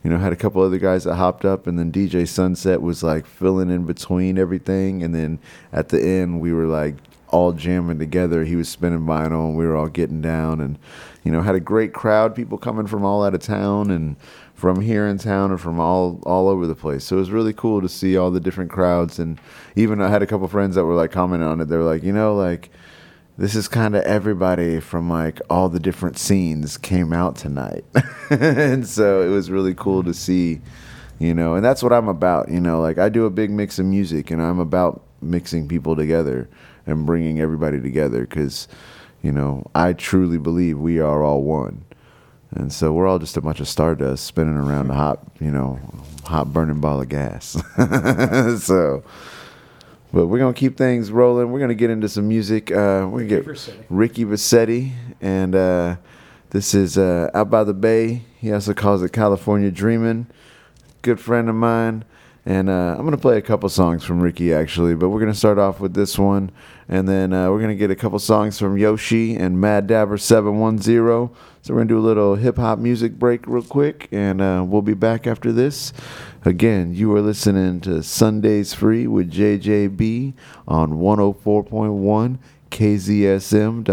you know had a couple other guys that hopped up, and then DJ Sunset was like filling in between everything, and then at the end we were like all jamming together. He was spinning vinyl, and we were all getting down, and you know had a great crowd, people coming from all out of town and from here in town and from all all over the place. So it was really cool to see all the different crowds, and even I had a couple friends that were like commenting on it. They were like, you know, like this is kind of everybody from like all the different scenes came out tonight, <laughs> and so it was really cool to mm. see, you know, and that's what I'm about. You know, like I do a big mix of music, and I'm about mixing people together and bringing everybody together because, you know, I truly believe we are all one. And so we're all just a bunch of stardust spinning around a hot, you know, hot burning ball of gas. <laughs> so, but we're gonna keep things rolling. We're gonna get into some music. Uh, we're gonna get Versetti. Ricky Vassetti, and uh, this is uh, out by the bay. He also calls it California Dreaming. Good friend of mine. And uh, I'm going to play a couple songs from Ricky, actually, but we're going to start off with this one. And then uh, we're going to get a couple songs from Yoshi and MadDabber710. So we're gonna do a little hip hop music break real quick, and uh, we'll be back after this. Again, you are listening to Sundays Free with JJB on 104.1 KZSM.org,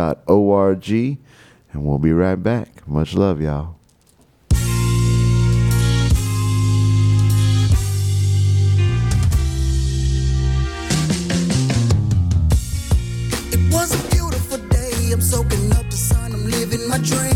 and we'll be right back. Much love, y'all. It was a beautiful day. I'm soaking up the sun. I'm living my dream.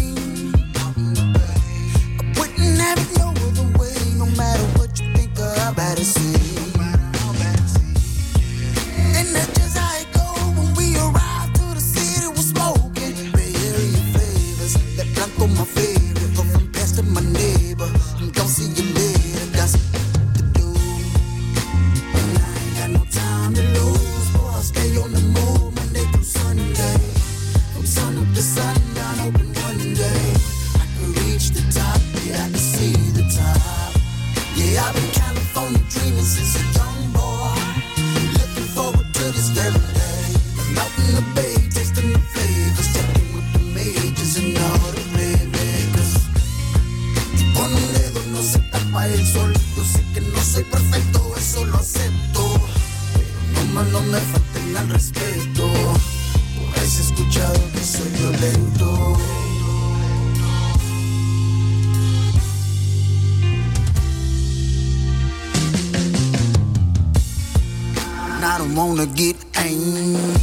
el sol. Yo sé que no soy perfecto, eso lo acepto. Pero no, no, no me falten al respeto. Por ahí se ha escuchado que soy violento. I don't wanna get angry.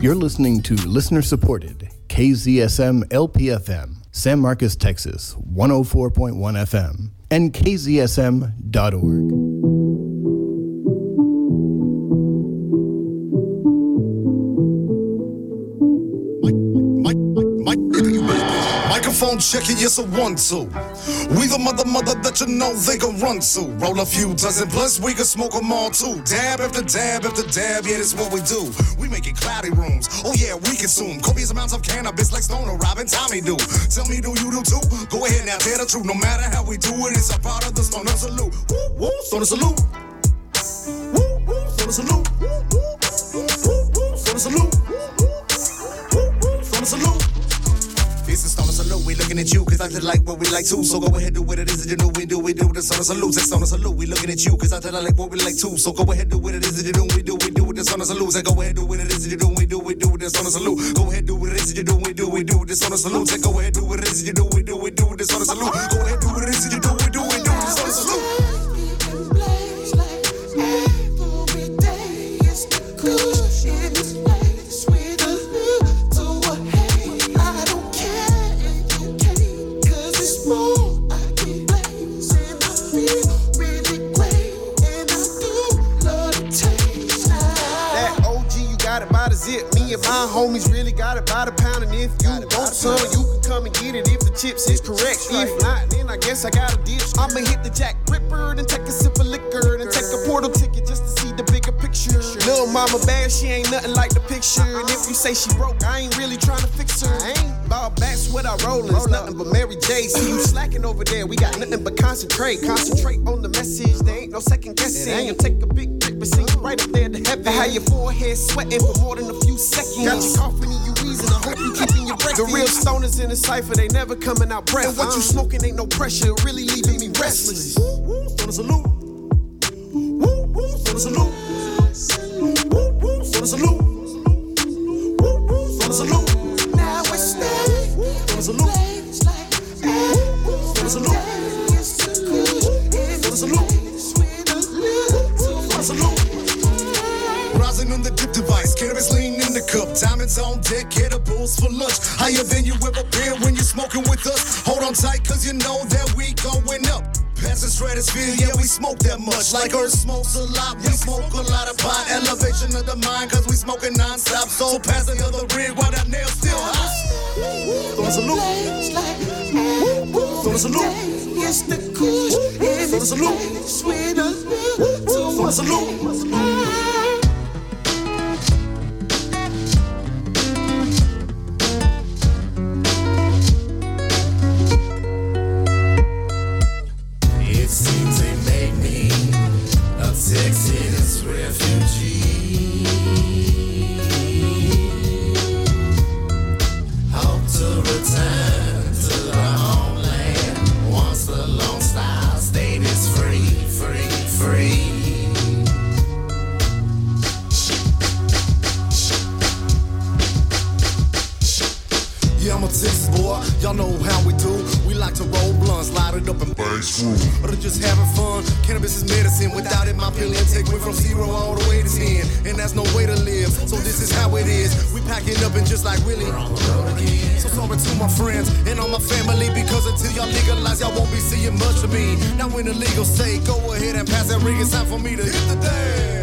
You're listening to listener supported KZSM LPFM, San Marcos, Texas, 104.1 FM, and KZSM.org. Microphone checking, yes, a one, two. We the mother, mother that you know they can run to. Roll a few dozen plus, we can smoke them all too. Dab after dab after dab, yeah, that's what we do. We make it cloudy rooms, oh yeah, we consume copious amounts of cannabis like Stoner, Rob, and Tommy do. Tell me, do you do too? Go ahead now, tell the truth. No matter how we do it, it's a part of the Stoner salute. Woo, woo, Stoner salute. Woo, woo, Stoner salute. Woo, woo, Stoner salute. Looking at you, cause I did like what we like too. So go ahead, do what it is that you know we do, we do the Stoner Salute. Say Stoner Salute, we looking at you, cause I did like what we like too. So go ahead, do what it is that you know we do, we do with the Stoner Salute. Say go ahead, do what it is that you do, we do, we do the Stoner Salute. Go ahead, do what it is that you do, we do, we do the Stoner Salute. Say go ahead, do what it is that you do, we do, we do the Stoner Salute. Go ahead, do what it is that you do, we do, we do the Stoner Salute. That my homies really got it by the pound. And if you want some, you can come and get it if the chips is correct. If not, then I guess I got a ditch. I'ma hit the Jack Ripper, then take a sip of liquor, then take a portal ticket just to Little mama bad, she ain't nothing like the picture. And if you say she broke, I ain't really trying to fix her. I ain't ball backs what I rollin'. It's nothing but Mary J. See you slacking over there. We got nothing but concentrate. Concentrate on the message. There ain't no second guessing. You take a big trip and sing you right up there to heaven. How your forehead sweating for more than a few seconds. Got you coughing and you wheezing. I hope you keeping your breath. The real stoners in the cipher, they never coming out breath. And what you smoking ain't no pressure, really leaving me restless. Woo, woo, Salute. Woo, woo, Salute. Higher than you ever been when you're smoking with us. Hold on tight, cause you know that we going up. Past the stratosphere, yeah, we smoke that much. Like Earth smokes a lot, we smoke a lot of pot. Elevation of the mind, cause we smoking non-stop. So pass the other rig while that nail still hot. Stoner salute. Stoner salute. It's the kush. Stoner salute. Sweeter. Stoner salute. Y'all know how we do. We like to roll blunts, light it up and bass through. Or just having fun. Cannabis is medicine. Without it, my pill intake went from zero all the way to ten. And that's no way to live. So this is how it is. We packing up and just like really. So sorry to my friends and all my family because until y'all legalize, y'all won't be seeing much of me. Now when the legal say go ahead and pass that ring, it's time for me to hit the dam.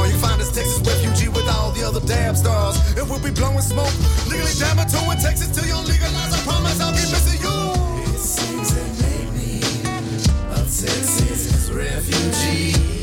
Are. You find us Texas refugee with all the other dab stars, and we'll be blowing smoke, legally jamming to in Texas till you're legalized. I promise I'll be missing you. It seems made me a Texas refugee.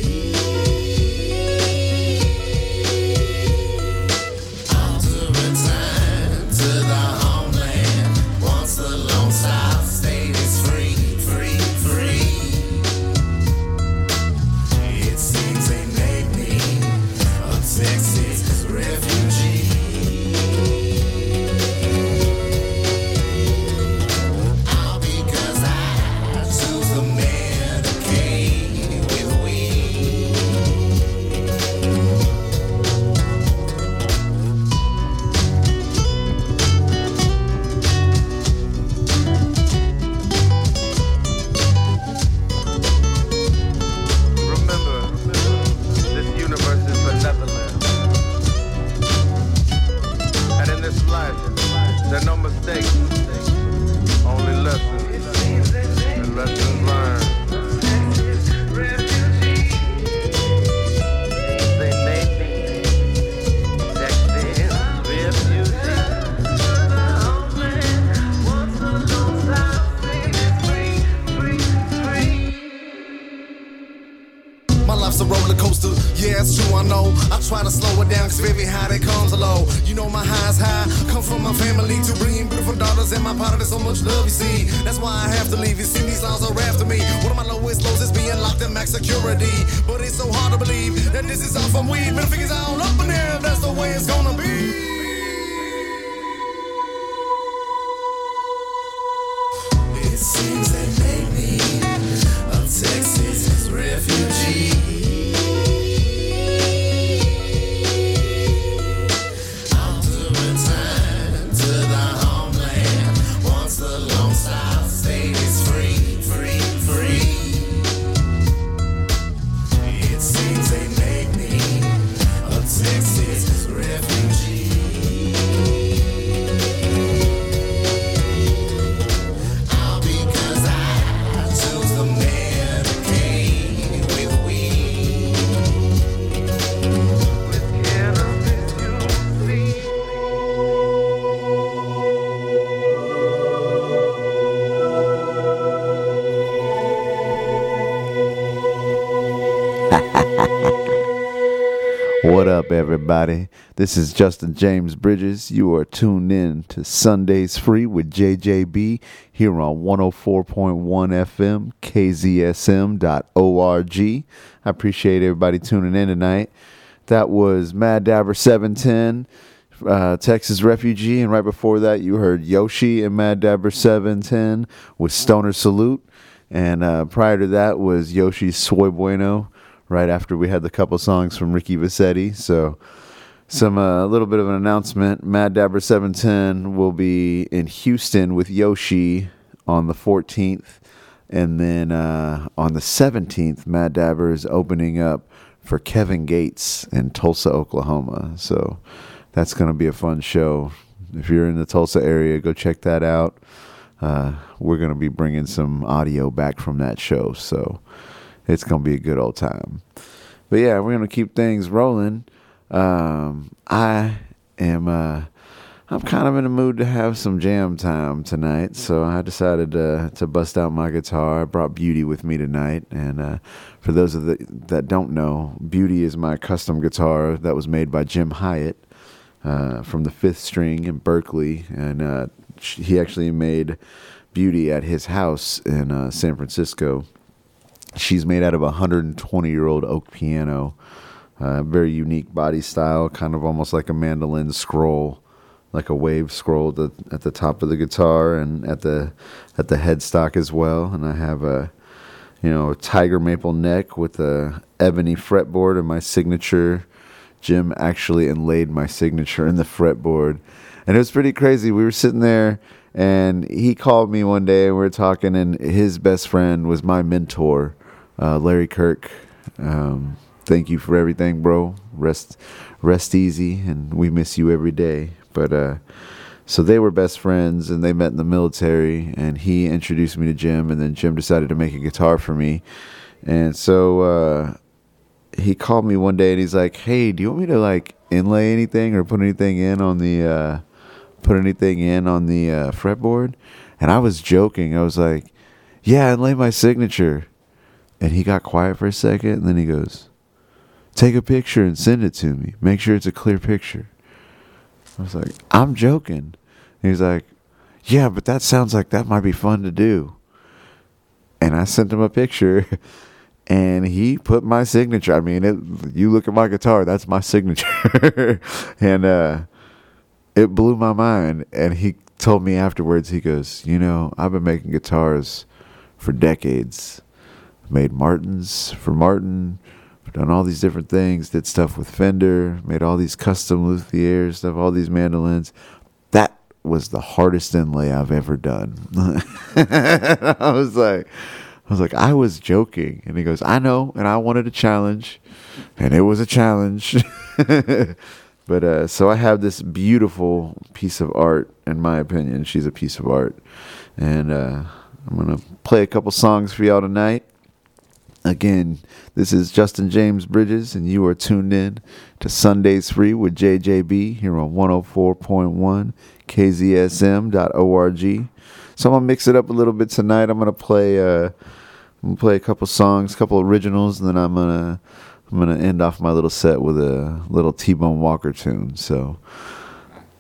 This is Justin James Bridges. You are tuned in to Sundays Free with JJB here on 104.1 FM, KZSM.org. I appreciate everybody tuning in tonight. That was MadDabber710, uh, Texas Refugee. And right before that, you heard Yoshi and MadDabber710 with Stoner Salute. And uh, prior to that was Yoshi's Soy Bueno right after we had the couple songs from Ricky Vassetti. So, some a little bit of an announcement. MadDabber710 will be in Houston with Yoshi on the 14th, and then uh, on the 17th, Mad Dabber is opening up for Kevin Gates in Tulsa, Oklahoma. So, that's going to be a fun show. If you're in the Tulsa area, go check that out. Uh, we're going to be bringing some audio back from that show. So, it's gonna be a good old time. But yeah, we're gonna keep things rolling. Um, I am uh, I'm kind of in the mood to have some jam time tonight, so I decided uh, to bust out my guitar. I brought Beauty with me tonight, and uh, for those of the, that don't know, Beauty is my custom guitar that was made by Jim Hyatt uh, from the Fifth String in Berkeley, and uh, he actually made Beauty at his house in uh, San Francisco. She's made out of a 120 year old oak piano. Uh, very unique body style, kind of almost like a mandolin scroll, like a wave scroll at the, top of the guitar and at the at the headstock as well. And I have a you know a tiger maple neck with a ebony fretboard and my signature. Jim actually inlaid my signature in the fretboard, and it was pretty crazy. We were sitting there, and he called me one day, and we were talking, and his best friend was my mentor, uh, Larry Kirk. Um, thank you for everything, bro. Rest, rest easy, and we miss you every day. But uh, so they were best friends, and they met in the military. And he introduced me to Jim, and then Jim decided to make a guitar for me. And so uh, he called me one day, and he's like, "Hey, do you want me to like inlay anything or put anything in on the uh, put anything in on the uh, fretboard?" And I was joking. I was like, "Yeah, inlay my signature." And he got quiet for a second, and then he goes, take a picture and send it to me. Make sure it's a clear picture. I was like, I'm joking. He's like, Yeah, but that sounds like that might be fun to do. And I sent him a picture <laughs> and he put my signature. I mean, it, you look at my guitar, that's my signature. <laughs> and uh, it blew my mind. And he told me afterwards, he goes, You know, I've been making guitars for decades. Made Martins for Martin, done all these different things, did stuff with Fender, made all these custom luthier stuff, all these mandolins. That was the hardest inlay I've ever done. <laughs> I was like, I was like, I was joking, and he goes, I know, and I wanted a challenge, and it was a challenge. <laughs> but uh, so I have this beautiful piece of art, in my opinion. She's a piece of art, and uh, I'm gonna play a couple songs for y'all tonight. Again, this is Justin James Bridges, and you are tuned in to Sundays Free with JJB here on 104.1 KZSM.org. So I'm gonna mix it up a little bit tonight. I'm gonna play, uh, I'm gonna play a couple songs, a couple originals, and then I'm gonna, I'm gonna end off my little set with a little T-Bone Walker tune. So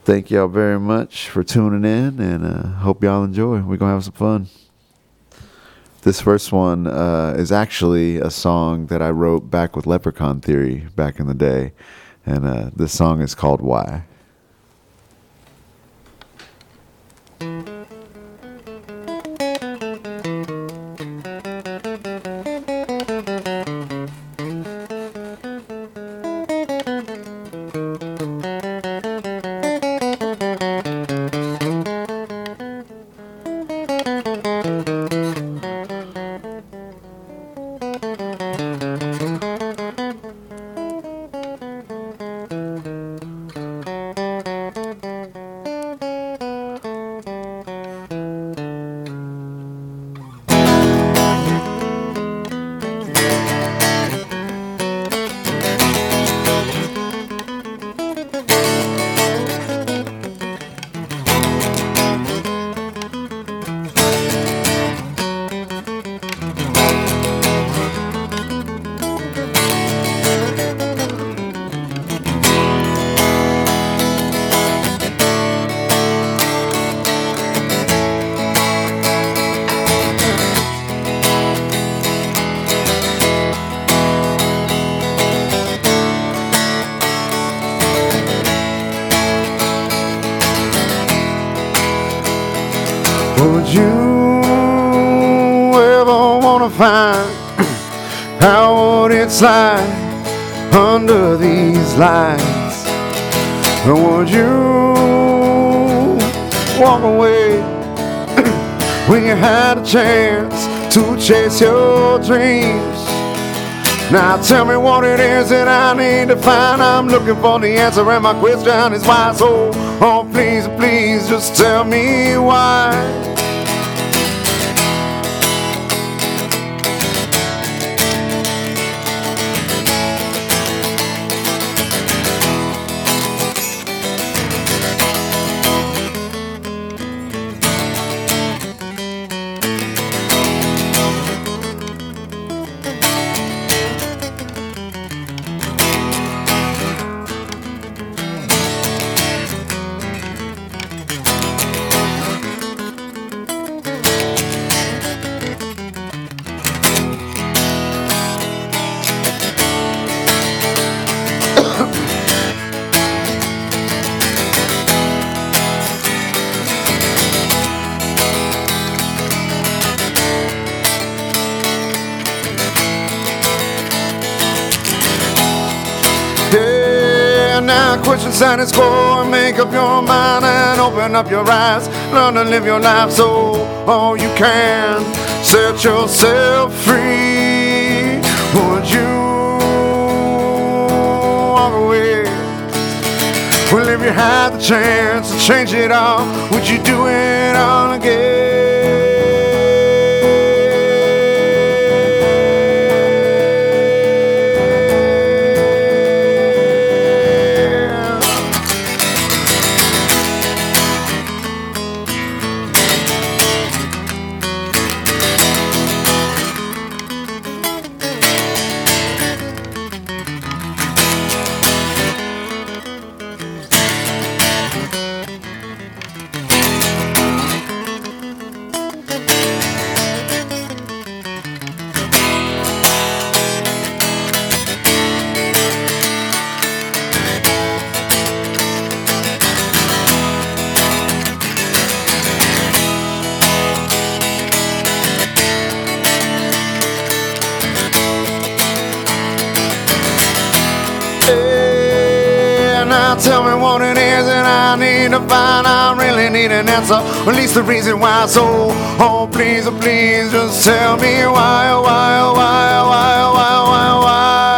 thank y'all very much for tuning in, and uh, hope y'all enjoy. We're gonna have some fun. This first one uh, is actually a song that I wrote back with Leprechaun Theory back in the day, and uh, this song is called "Why." I'm looking for the answer, and my question is why. So, oh please, please, just tell me why. And make up your mind and open up your eyes. Learn to live your life so all you can. Set yourself free. Would you walk away? Well, if you had the chance to change it all, would you do it all again? Now tell me what it is that I need to find. I really need an answer. At least the reason why. So, oh please, oh, please, just tell me why, oh, why, oh, why, oh, why, oh, why, oh, why, oh, why.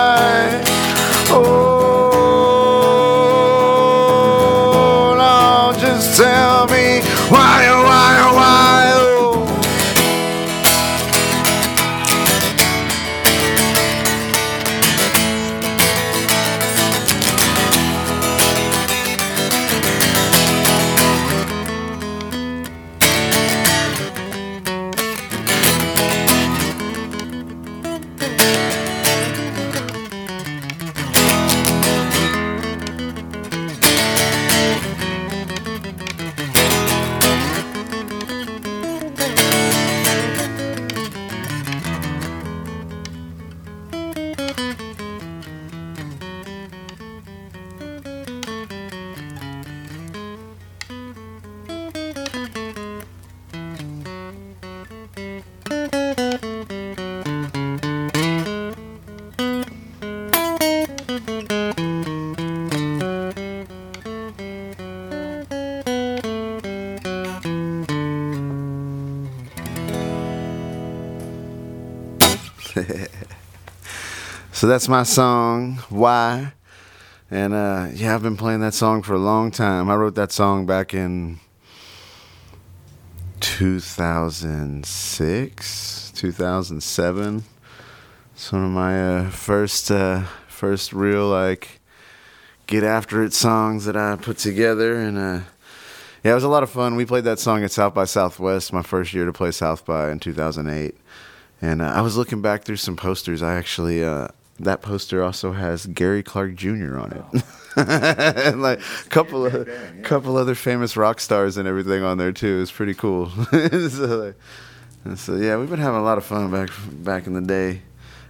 So that's my song, Why? And uh, yeah, I've been playing that song for a long time. I wrote that song back in 2006, 2007. It's one of my uh, first, uh, first real like get after it songs that I put together, and uh, yeah, it was a lot of fun. We played that song at South by Southwest, my first year to play South by in 2008. And uh, I was looking back through some posters. I actually uh, that poster also has Gary Clark Jr. on it, oh. <laughs> and like a couple of couple other famous rock stars and everything on there too. It's pretty cool. <laughs> so, like, and so yeah, we've been having a lot of fun back back in the day.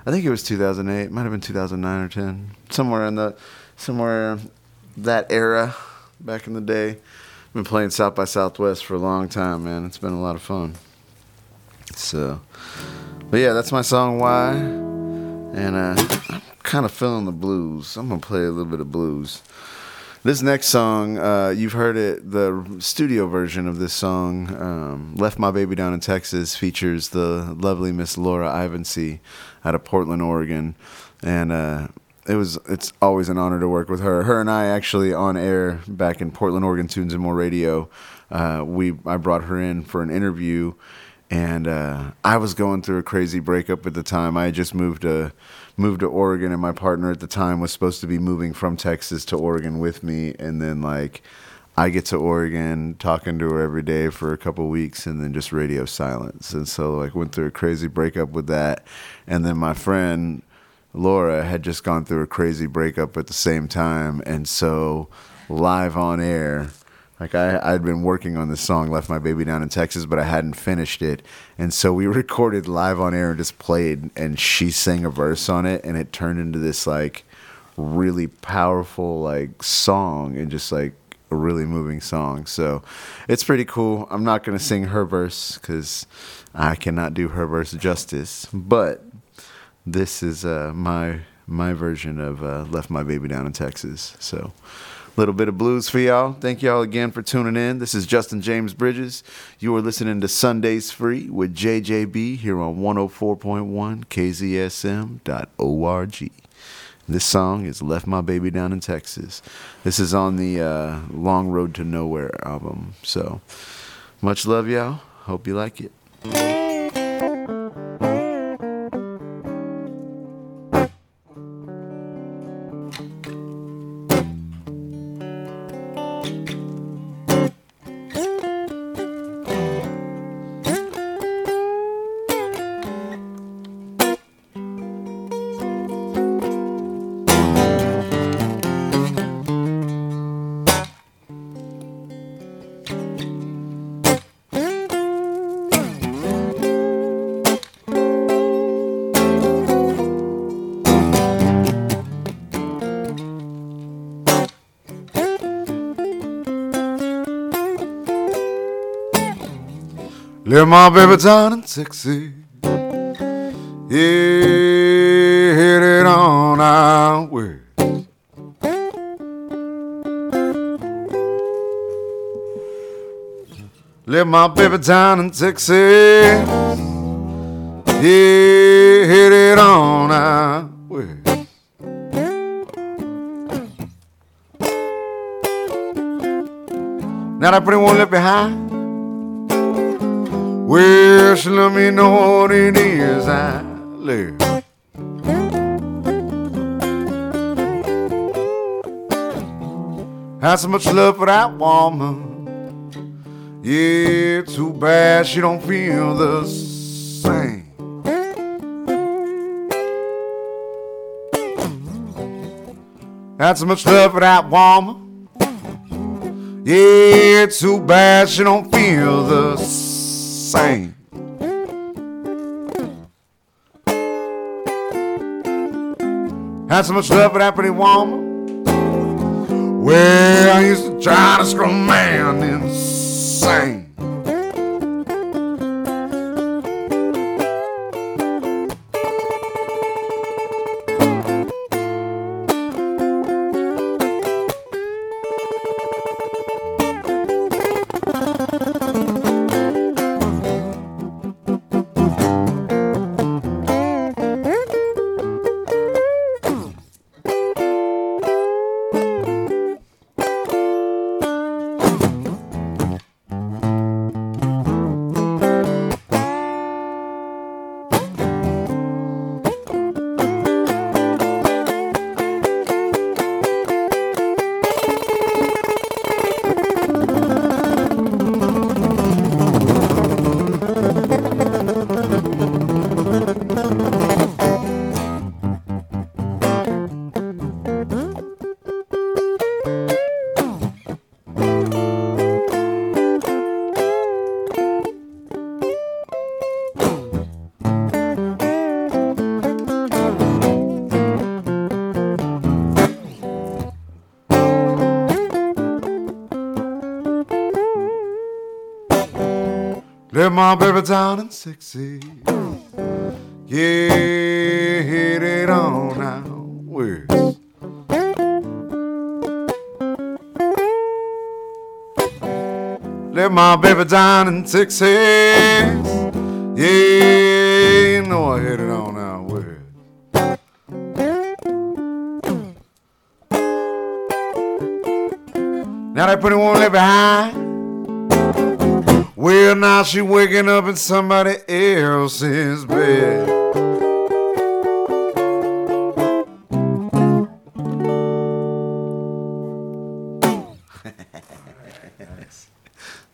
I think it was 2008, might have been 2009 or 10, somewhere in the somewhere that era back in the day. I've Been playing South by Southwest for a long time, man. It's been a lot of fun. So, but yeah, that's my song "Why," and uh, I'm kind of feeling the blues. I'm gonna play a little bit of blues. This next song, uh, you've heard it. The studio version of this song, um, "Left My Baby Down in Texas," features the lovely Miss Laura Ivancie out of Portland, Oregon, and uh, it was. It's always an honor to work with her. Her and I actually on air back in Portland, Oregon, Tunes and More Radio. Uh, we I brought her in for an interview and uh, I was going through a crazy breakup at the time. I just moved to moved to Oregon, and my partner at the time was supposed to be moving from Texas to Oregon with me. And then like, I get to Oregon, talking to her every day for a couple weeks, and then just radio silence. And so like, went through a crazy breakup with that. And then my friend Laura had just gone through a crazy breakup at the same time, and so live on air. Like I, I'd been working on this song, "Left My Baby Down in Texas," but I hadn't finished it, and so we <laughs> recorded live on air and just played. And she sang a verse on it, and it turned into this like really powerful like song, and just like a really moving song. So it's pretty cool. I'm not gonna sing her verse because I cannot do her verse justice, but this is uh, my my version of uh, "Left My Baby Down in Texas." So, little bit of blues for y'all. Thank y'all again for tuning in. This is Justin James Bridges. You are listening to Sundays Free with JJB here on 104.1 KZSM.org. This song is Left My Baby Down in Texas. This is on the uh, Long Road to Nowhere album. So, much love, y'all. Hope you like it. Live my baby down in Texas. Yeah, hit it on out west. Live my baby down in Texas. Yeah, hit it on out west. Now that pretty one left behind. She let me know what it is I live. Had so much love for that woman. Yeah, too bad she don't feel the same. Had so much love for that woman. Yeah, too bad she don't feel the same. Had so much love for that pretty woman. Well, I used to try to screw man insane. Live my baby down in sexy. Yeah, hit it on out west. Live my baby down in Texas. Yeah, you know I hit it on out west. Now that pretty one left behind. Well, now she waking up in somebody else's bed.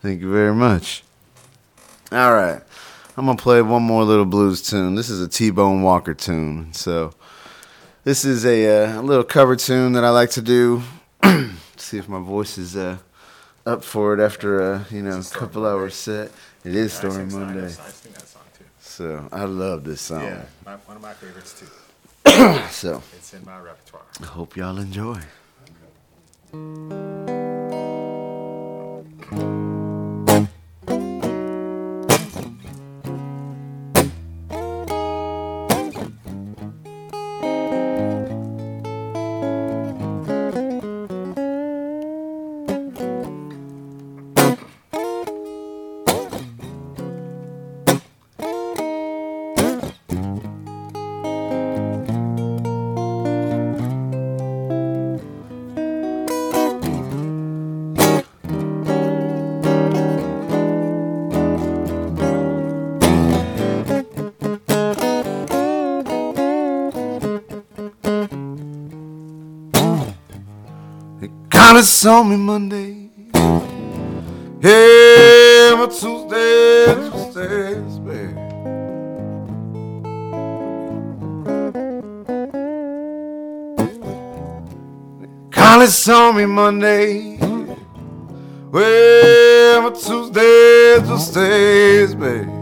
Thank you very much. All right. I'm going to play one more little blues tune. This is a T Bone Walker tune. So, this is a, uh, a little cover tune that I like to do. <clears throat> See if my voice is uh, up for it after a you know couple hours set. It is Yeah, I Stormy Monday. sing that song, too. So I love this song. Yeah, my, one of my favorites too. <coughs> so it's in my repertoire. I hope y'all enjoy. Kindly saw me Monday. Hey, my Tuesday, Tuesdays, baby. Kindly saw me Monday. Well, my Tuesday, Tuesdays, baby.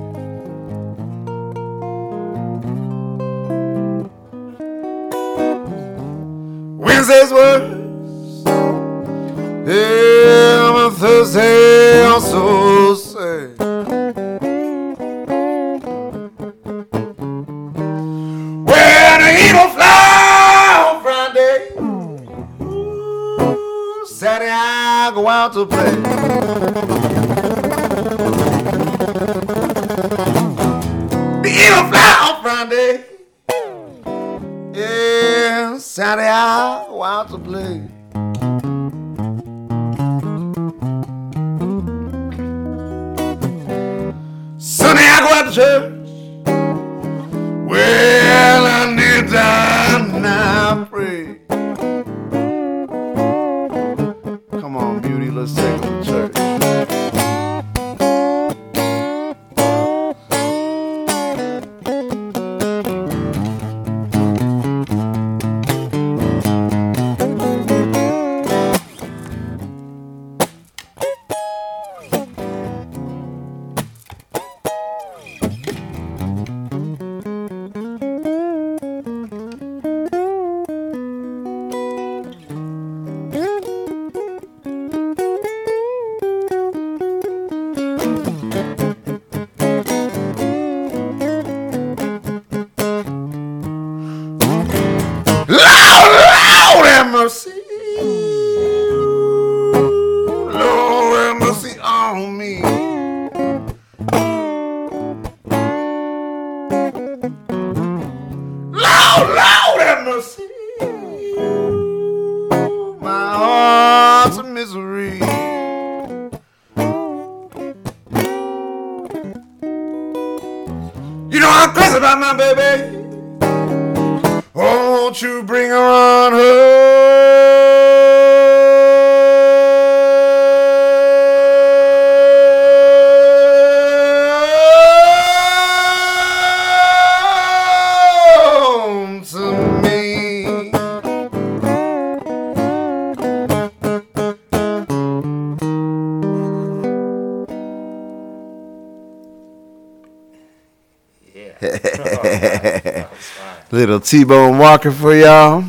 Little T-Bone Walker for y'all.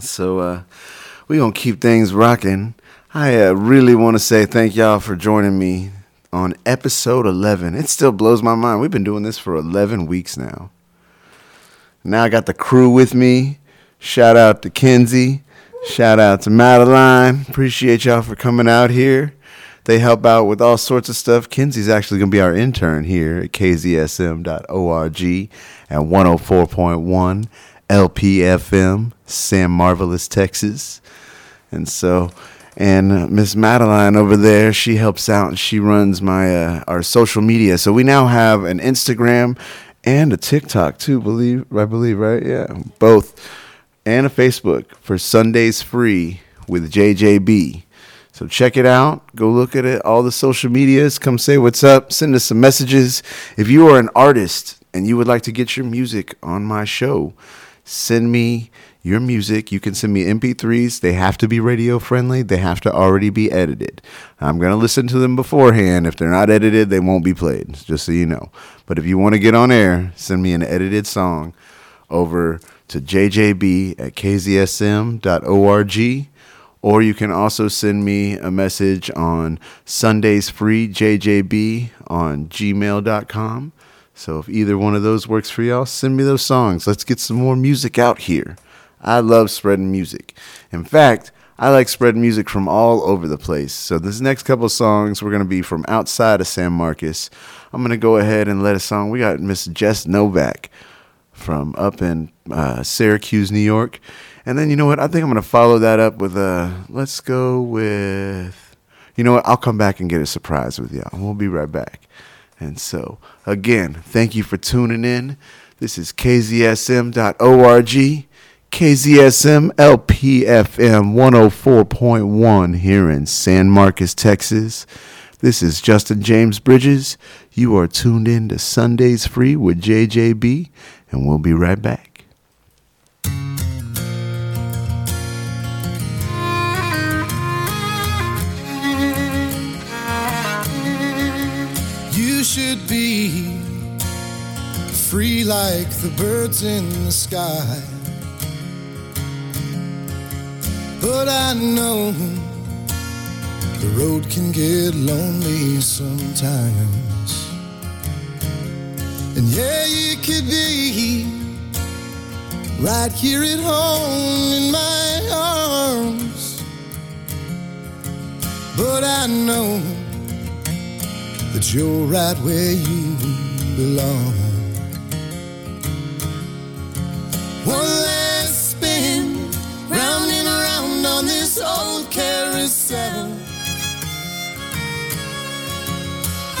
So uh, we gonna keep things rocking. I uh, really want to say thank y'all for joining me on episode 11. It still blows my mind. We've been doing this for 11 weeks now. Now I got the crew with me. Shout out to Kenzie. Shout out to Madeline. Appreciate y'all for coming out here. They help out with all sorts of stuff. Kenzie's actually going to be our intern here at kzsm.org at 104.1 LPFM, San Marvelous, Texas. And so, and uh, Miss Madeline over there, she helps out and she runs my uh, our social media. So we now have an Instagram and a TikTok too. Believe I believe right? Yeah, both, and a Facebook for Sundays Free with JJB. So check it out. Go look at it. All the social medias. Come say what's up. Send us some messages. If you are an artist and you would like to get your music on my show, send me your music. You can send me MP3s. They have to be radio friendly. They have to already be edited. I'm going to listen to them beforehand. If they're not edited, they won't be played, just so you know. But if you want to get on air, send me an edited song over to jjb at kzsm.org. Or you can also send me a message on Sundays Free JJB on gmail.com. So if either one of those works for y'all, send me those songs. Let's get some more music out here. I love spreading music. In fact, I like spreading music from all over the place. So this next couple songs we're to be from outside of San Marcos. I'm to go ahead and let a song. We got Miss Jess Novak from up in uh, Syracuse, New York. And then you know what? I think I'm to follow that up with a. Let's go with. You know what? I'll come back and get a surprise with y'all. We'll be right back. And so, again, thank you for tuning in. This is kzsm.org, KZSM LPFM 104.1 here in San Marcos, Texas. This is Justin James Bridges. You are tuned in to Sundays Free with JJB, and we'll be right back. Should be free like the birds in the sky. But I know the road can get lonely sometimes. And yeah, you could be right here at home in my arms. But I know that you're right where you belong. One last spin, round and around on this old carousel.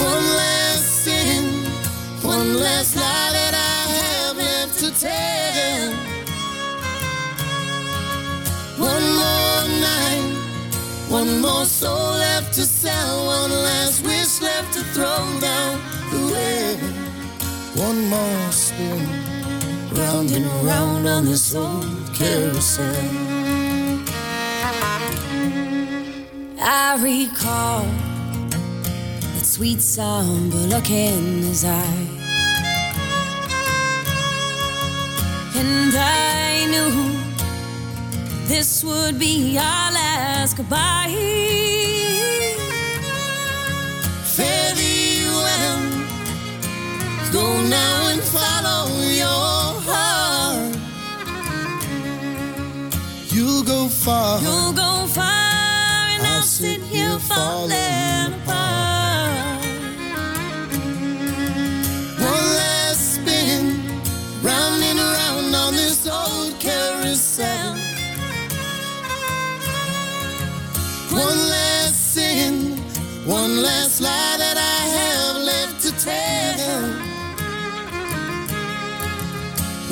One last sin, one last lie that I have left to tell. One more night, one more soul left to sell, one last wish left to throw down the well. One more spin, round and round on this old carousel. I recall that sweet somber look in his eye. And I knew this would be our last goodbye. Fare thee well. Go now and follow your heart. You'll go far. You'll go far, and I'll, sit here falling one last lie that I have left to tell.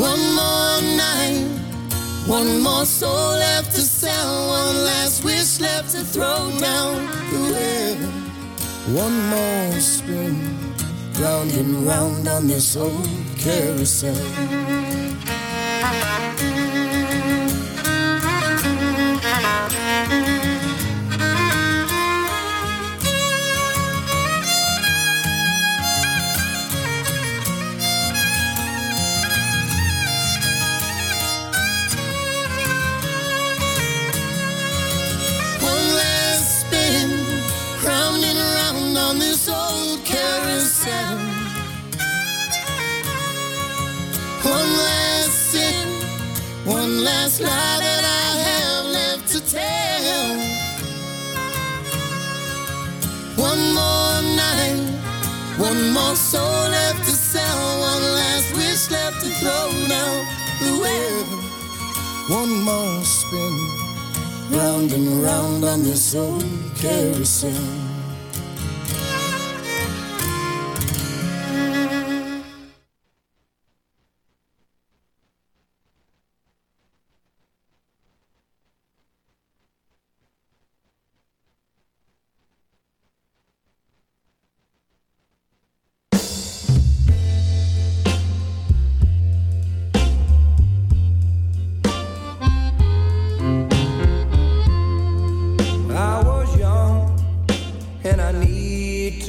One more night, one more soul left to sell, one last wish left to throw down the well. One more spin, round and round on this old carousel. One One last sin, one last lie that I have left to tell. One more night, one more soul left to sell, one last wish left to throw down the well. One more spin round and round on this old carousel.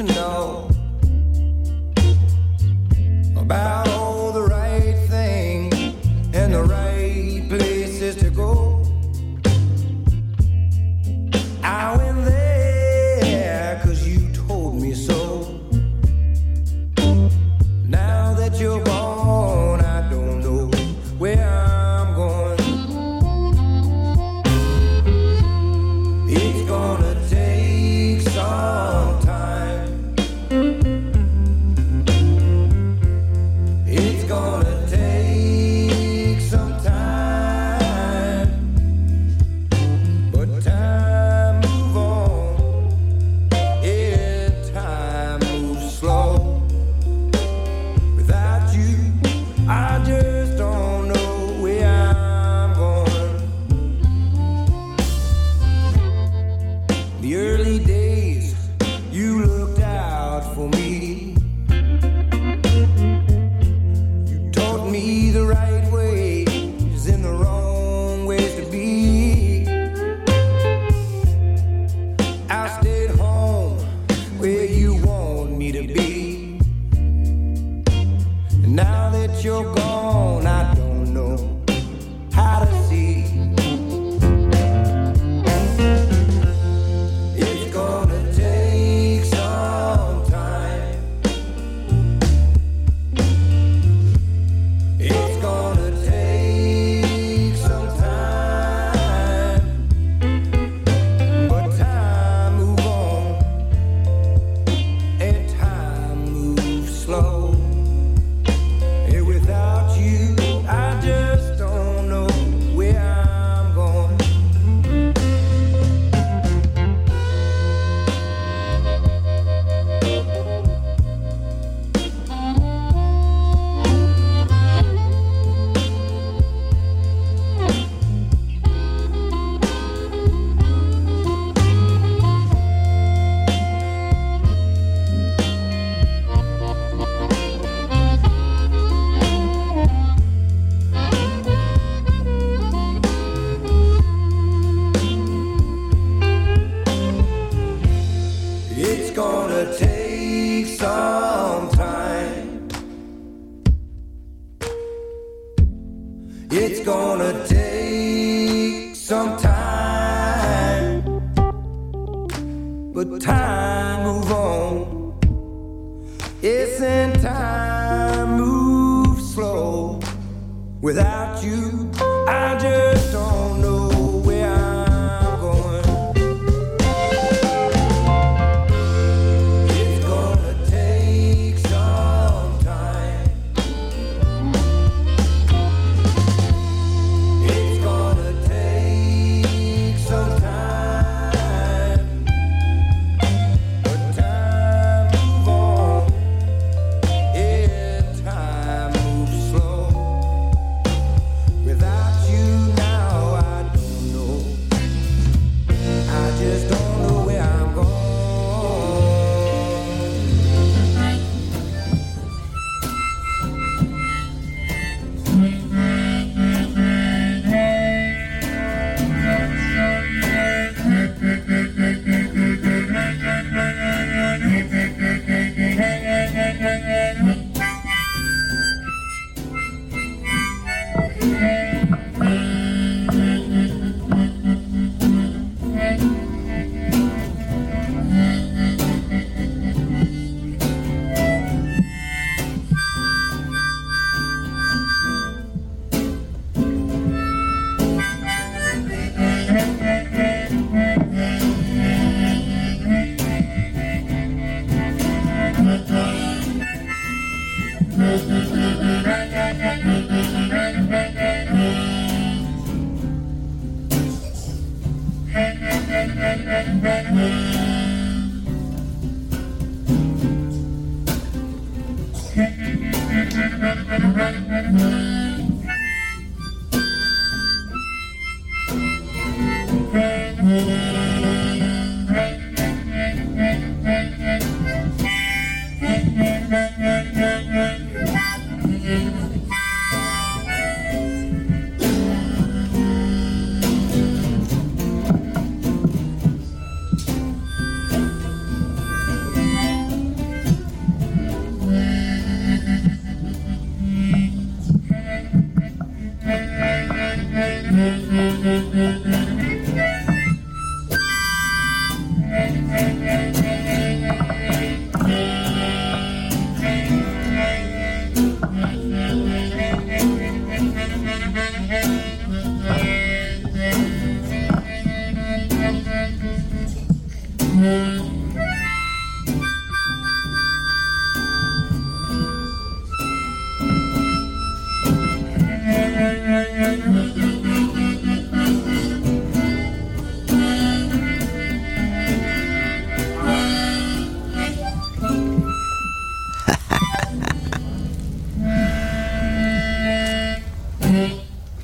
Know about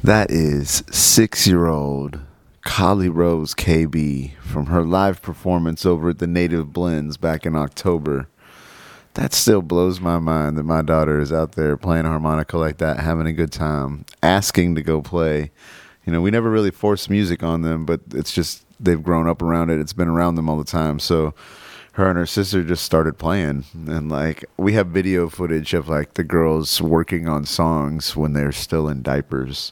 That is six year old Collie Rose KB from her live performance over at the Native Blends back in October. That still blows my mind that my daughter is out there playing harmonica like that, having a good time, asking to go play. You know, we never really force music on them, but it's just they've grown up around it. It's been around them all the time. So her and her sister just started playing. And like we have video footage of like the girls working on songs when they're still in diapers.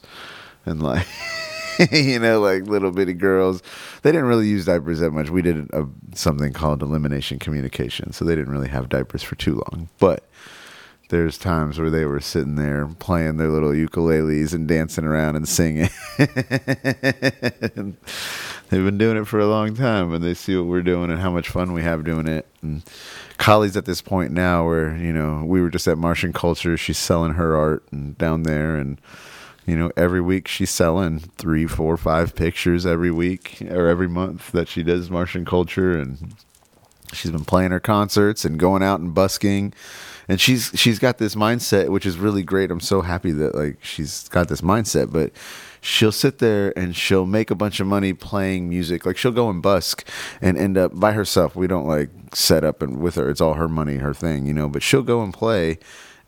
And like <laughs> you know like little bitty girls. They didn't really use diapers that much. We did a, something called elimination communication. So they didn't really have diapers for too long. But there's times where they were sitting there playing their little ukuleles and dancing around and singing. <laughs> They've been doing it for a long time, and they see what we're doing and how much fun we have doing it. And Collie's at this point now where you know we were just at Martian Culture. She's selling her art and down there, and you know every week she's selling three, four, five pictures every week or every month that she does Martian Culture, and she's been playing her concerts and going out and busking and she's she's got this mindset which is really great i'm so happy that like she's got this mindset but she'll sit there and she'll make a bunch of money playing music. Like she'll go and busk and end up by herself. We don't like set up and with her. It's all her money her thing you know? But she'll go and play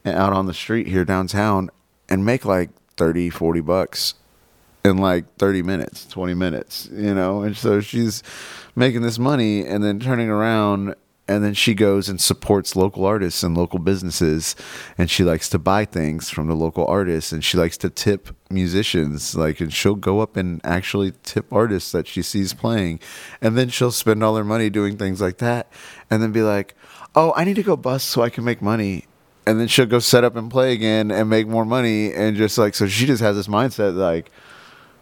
out on the street here downtown and make like 30 40 bucks in like 30 minutes, 20 minutes, you know? And so she's making this money and then turning around and then she goes and supports local artists and local businesses and she likes to buy things from the local artists and she likes to tip musicians like and she'll go up and actually tip artists that she sees playing and then she'll spend all her money doing things like that and then be like oh i need to go bust so i can make money and then she'll go set up and play again and make more money and just like so she just has this mindset like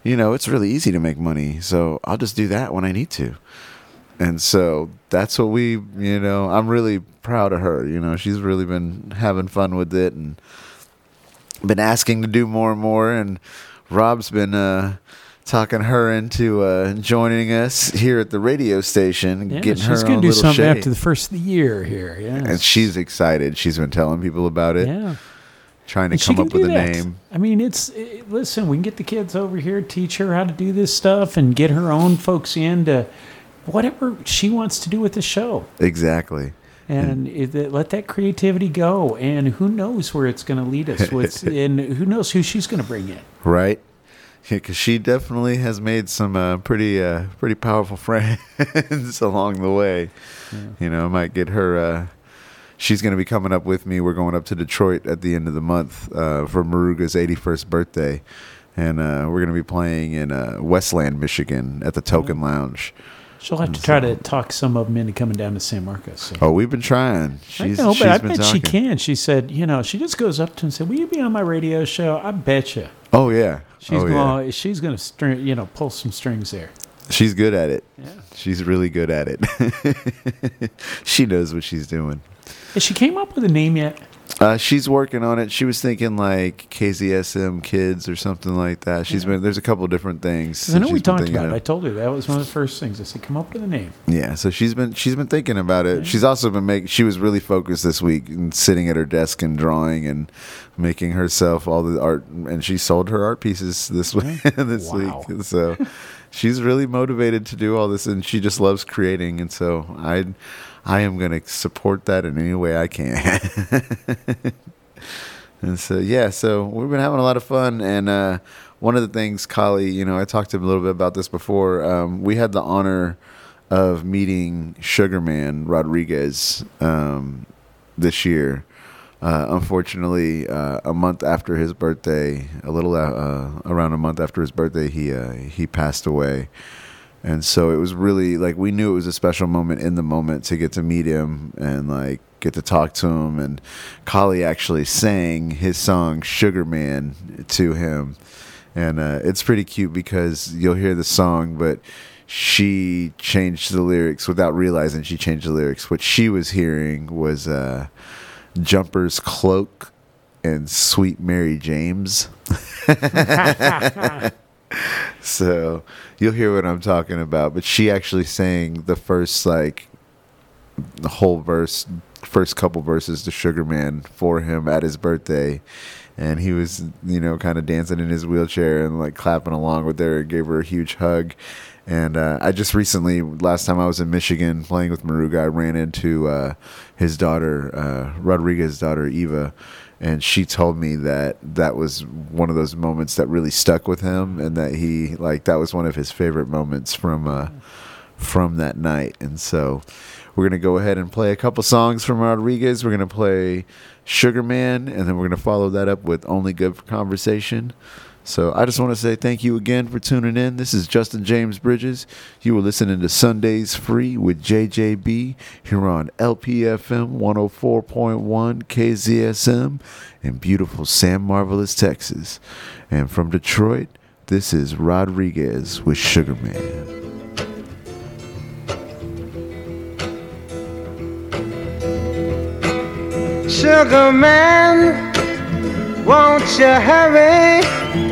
you know, it's really easy to make money. So I'll just do that when I need to. And so that's what we, you know, I'm really proud of her. You know, she's really been having fun with it and been asking to do more and more. And Rob's been uh, talking her into uh, joining us here at the radio station, Yeah, getting her own little show. And she's gonna do something shade. after the first of the year here. Yeah. And she's excited. She's been telling people about it. Yeah. Trying to And come up with do a that. name. I mean, it's it, listen. We can get the kids over here, teach her how to do this stuff, and get her own folks into whatever she wants to do with the show, Exactly. and it, it- let that creativity go. And who knows where it's going to lead us? <laughs> With and who knows who she's going to bring in? Right. Yeah, because she definitely has made some uh, pretty uh, pretty powerful <laughs> friends along the way. You know, I might get her. Uh, she's going to be coming up with me. We're going up to Detroit at the end of the month uh, for Maruga's 81st birthday, and uh, we're going to be playing in uh, Westland, Michigan, at the Token Lounge. She'll have to try to talk some of them into coming down to San Marcos. So. Oh, we've been trying. She's, I know, she's but I bet she can. She said, you know, she just goes up to him and said, "Will you be on my radio show?" I bet you. Oh yeah. She's oh, yeah. going. She's going to string, you know, pull some strings there. She's good at it. Yeah. She's really good at it. <laughs> she knows what she's doing. Has she came up with a name yet? Uh, she's working on it. She was thinking like KZSM Kids or something like that. She's been there's a couple different things. I know we talked about it. I told her that was one of the first things. I said, "Come up with a name." Yeah, so she's been she's been thinking about it. She's also been making. She was really focused this week and sitting at her desk and drawing and making herself all the art. And she sold her art pieces this <laughs> week. this Wow. week, so <laughs> she's really motivated to do all this, and she just loves creating. And so I, I am going to support that in any way I can. <laughs> And so yeah, so we've been having a lot of fun. And uh, one of the things, Kali, you know, I talked to him a little bit about this before. Um, we had the honor of meeting Sugarman Rodriguez um, this year. Uh, unfortunately, uh, a month after his birthday, a little uh, around a month after his birthday, he uh, he passed away. And so it was really like we knew it was a special moment in the moment to get to meet him and like get to talk to him. And Kali actually sang his song Sugar Man to him. And uh, it's pretty cute because you'll hear the song, but she changed the lyrics without realizing she changed the lyrics. What she was hearing was uh, Jumper's Cloak and Sweet Mary James. <laughs> <laughs> <laughs> so you'll hear what I'm talking about. But she actually sang the first like the whole verse, first couple verses to Sugar Man for him at his birthday. And he was, you know, kind of dancing in his wheelchair and like clapping along with her. And gave her a huge hug. And uh, I just recently, last time I was in Michigan playing with Maruga, I ran into uh, his daughter, uh, Rodriguez's daughter, Eva and she told me that that was one of those moments that really stuck with him and that he like that was one of his favorite moments from uh from that night and so We're to go ahead and play a couple songs from Rodriguez. We're to play Sugar Man, and then we're to follow that up with Only Good for Conversation. So I just want to say thank you again for tuning in. This is Justin James Bridges. You were listening to Sundays Free with JJB here on LPFM 104.1 KZSM in beautiful San Marvelous, Texas. And from Detroit, this is Rodriguez with Sugar Man. Sugar man, won't you hurry?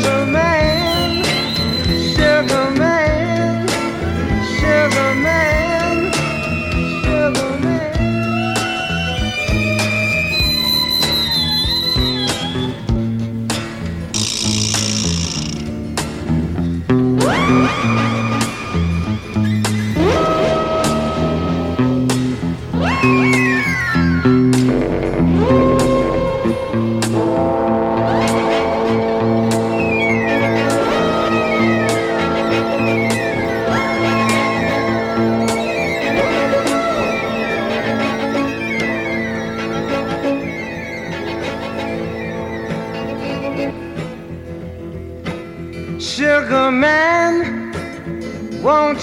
sugar man, sugar man,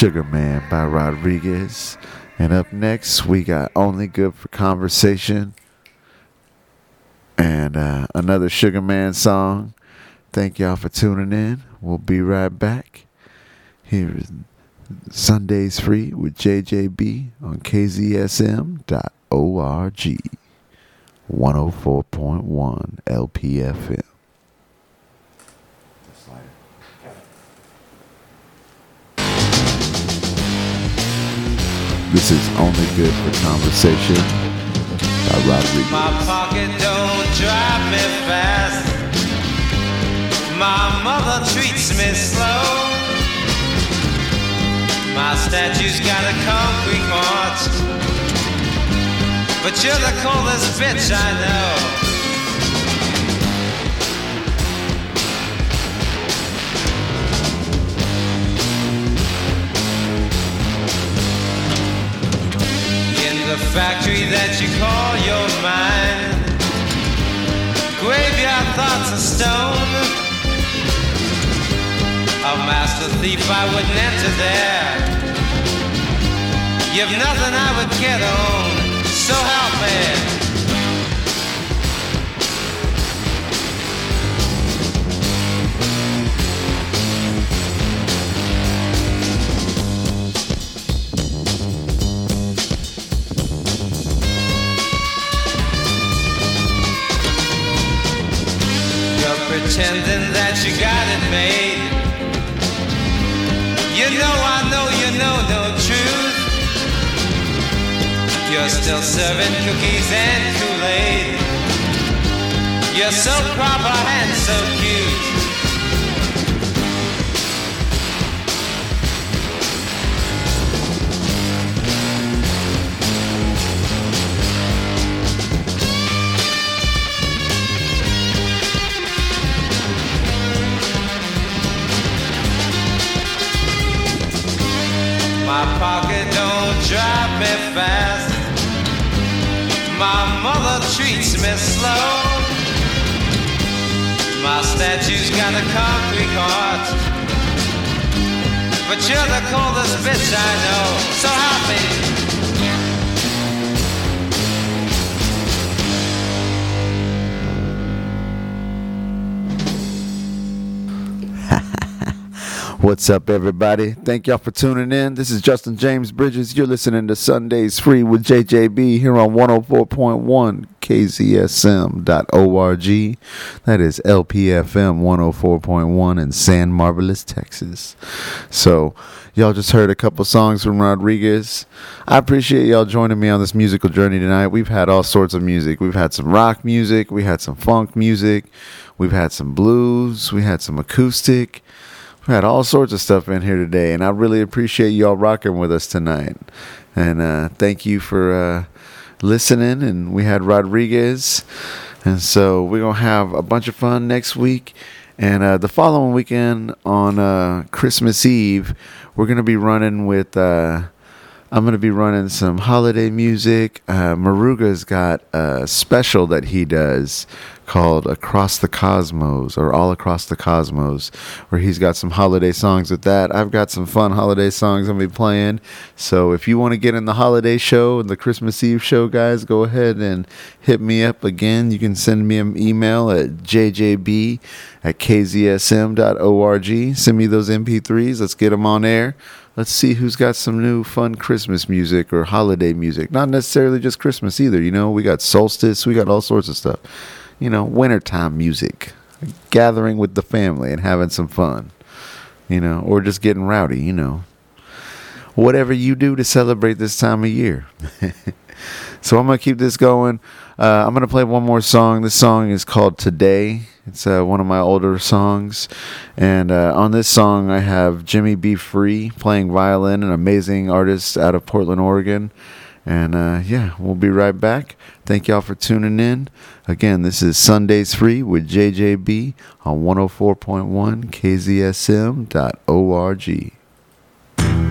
Sugar Man by Rodriguez. And up next, we got Only Good for Conversation and uh, another Sugar Man song. Thank y'all for tuning in. We'll be right back. Here is Sundays Free with JJB on KZSM.org. 104.1 LPFM. This is only good for conversation by Rodriguez. My pocket don't drive me fast. My mother treats me slow. My statue's got a concrete march. But you're the coolest bitch I know. Factory that you call your mind. Graveyard thoughts of stone. A master thief, I wouldn't enter there. You've nothing I would get on, so help me. Pretending that you got it made. You know I know you know no truth. You're still serving cookies and Kool-Aid. You're so proper and so cute. My pocket don't drive me fast. My mother treats me slow. My statue's got a concrete heart. But you're the coldest bitch I know. So help What's up, everybody? Thank y'all for tuning in. This is Justin James Bridges. You're listening to Sundays Free with JJB here on 104.1 KZSM.org. That is LPFM 104.1 in San Marvelous, Texas. So, y'all just heard a couple songs from Rodriguez. I appreciate y'all joining me on this musical journey tonight. We've had all sorts of music. We've had some rock music, we had some funk music, we've had some blues, we had some acoustic. We had all sorts of stuff in here today, and I really appreciate y'all rocking with us tonight. And uh, thank you for uh, listening. And we had Rodriguez, and so we're gonna have a bunch of fun next week. And uh, the following weekend on uh, Christmas Eve, we're gonna be running with. I'm gonna be running some holiday music. Uh, Maruga's got a special that he does called Across the Cosmos or All Across the Cosmos, where he's got some holiday songs with that. I've got some fun holiday songs I'm gonna be playing. So if you want to get in the holiday show and the Christmas Eve show, guys, go ahead and hit me up again. You can send me an email at jjb at kzsm.org. Send me those MP3s. Let's get them on air. Let's see who's got some new fun Christmas music or holiday music. Not necessarily just Christmas either. You know, we got solstice, we got all sorts of stuff you know, wintertime music, gathering with the family and having some fun, you know, or just getting rowdy, you know. Whatever you do to celebrate this time of year. <laughs> so I'm to keep this going. Uh, I'm going to play one more song. This song is called Today. It's uh, one of my older songs. And uh, on this song, I have Jimmy B. Free playing violin, an amazing artist out of Portland, Oregon. And uh, yeah, we'll be right back. Thank y'all for tuning in. Again, this is Sundays Free with JJB on 104.1 KZSM.org.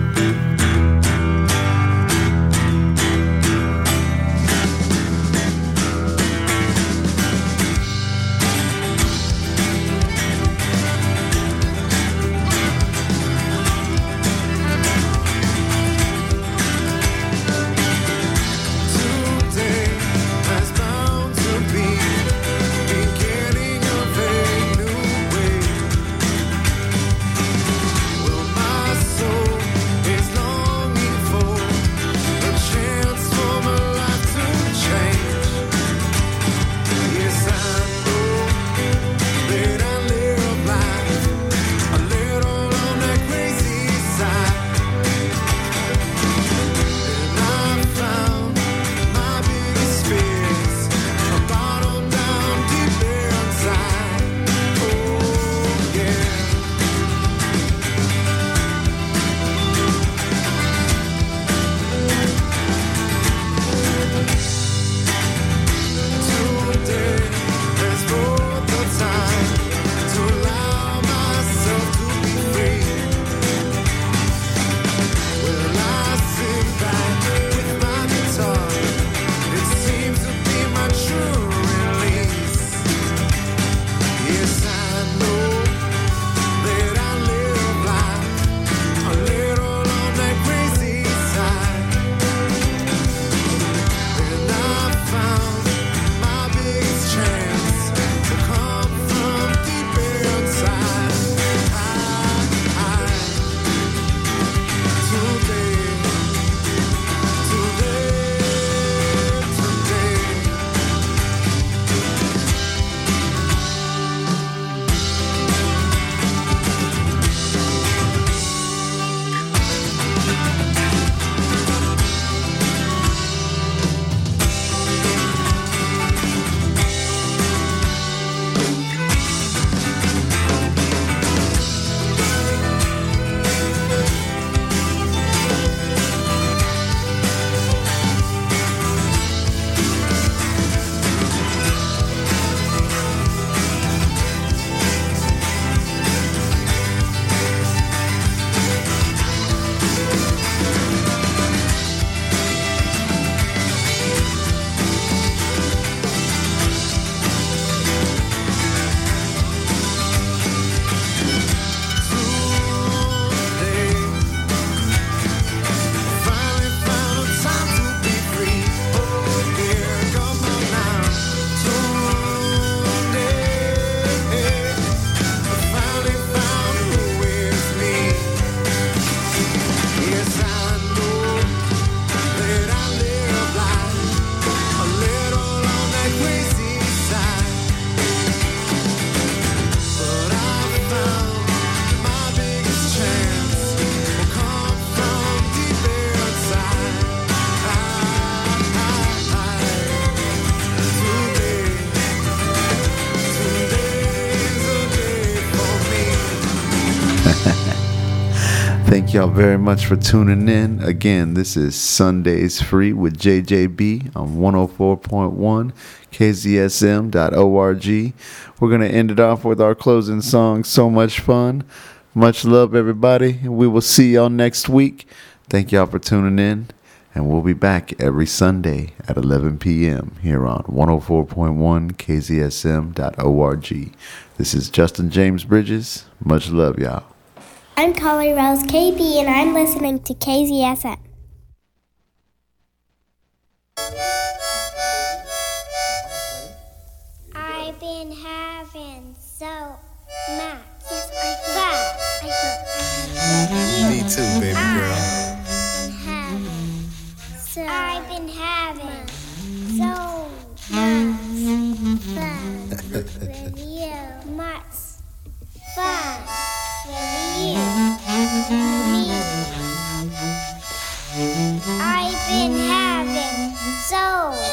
y'all very much for tuning in. Again, this is Sundays Free with JJB on 104.1 kzsm.org. We're going to end it off with our closing song, So Much Fun. Much love, everybody. We will see y'all next week. Thank y'all for tuning in. And we'll be back every Sunday at 11 p.m. here on 104.1 kzsm.org. This is Justin James Bridges. Much love, y'all. I'm Carly Rose KB, and I'm listening to KZSM. I've been having so much fun. Me too, baby girl. So I've been having so much fun with you. Much fun. I've been having so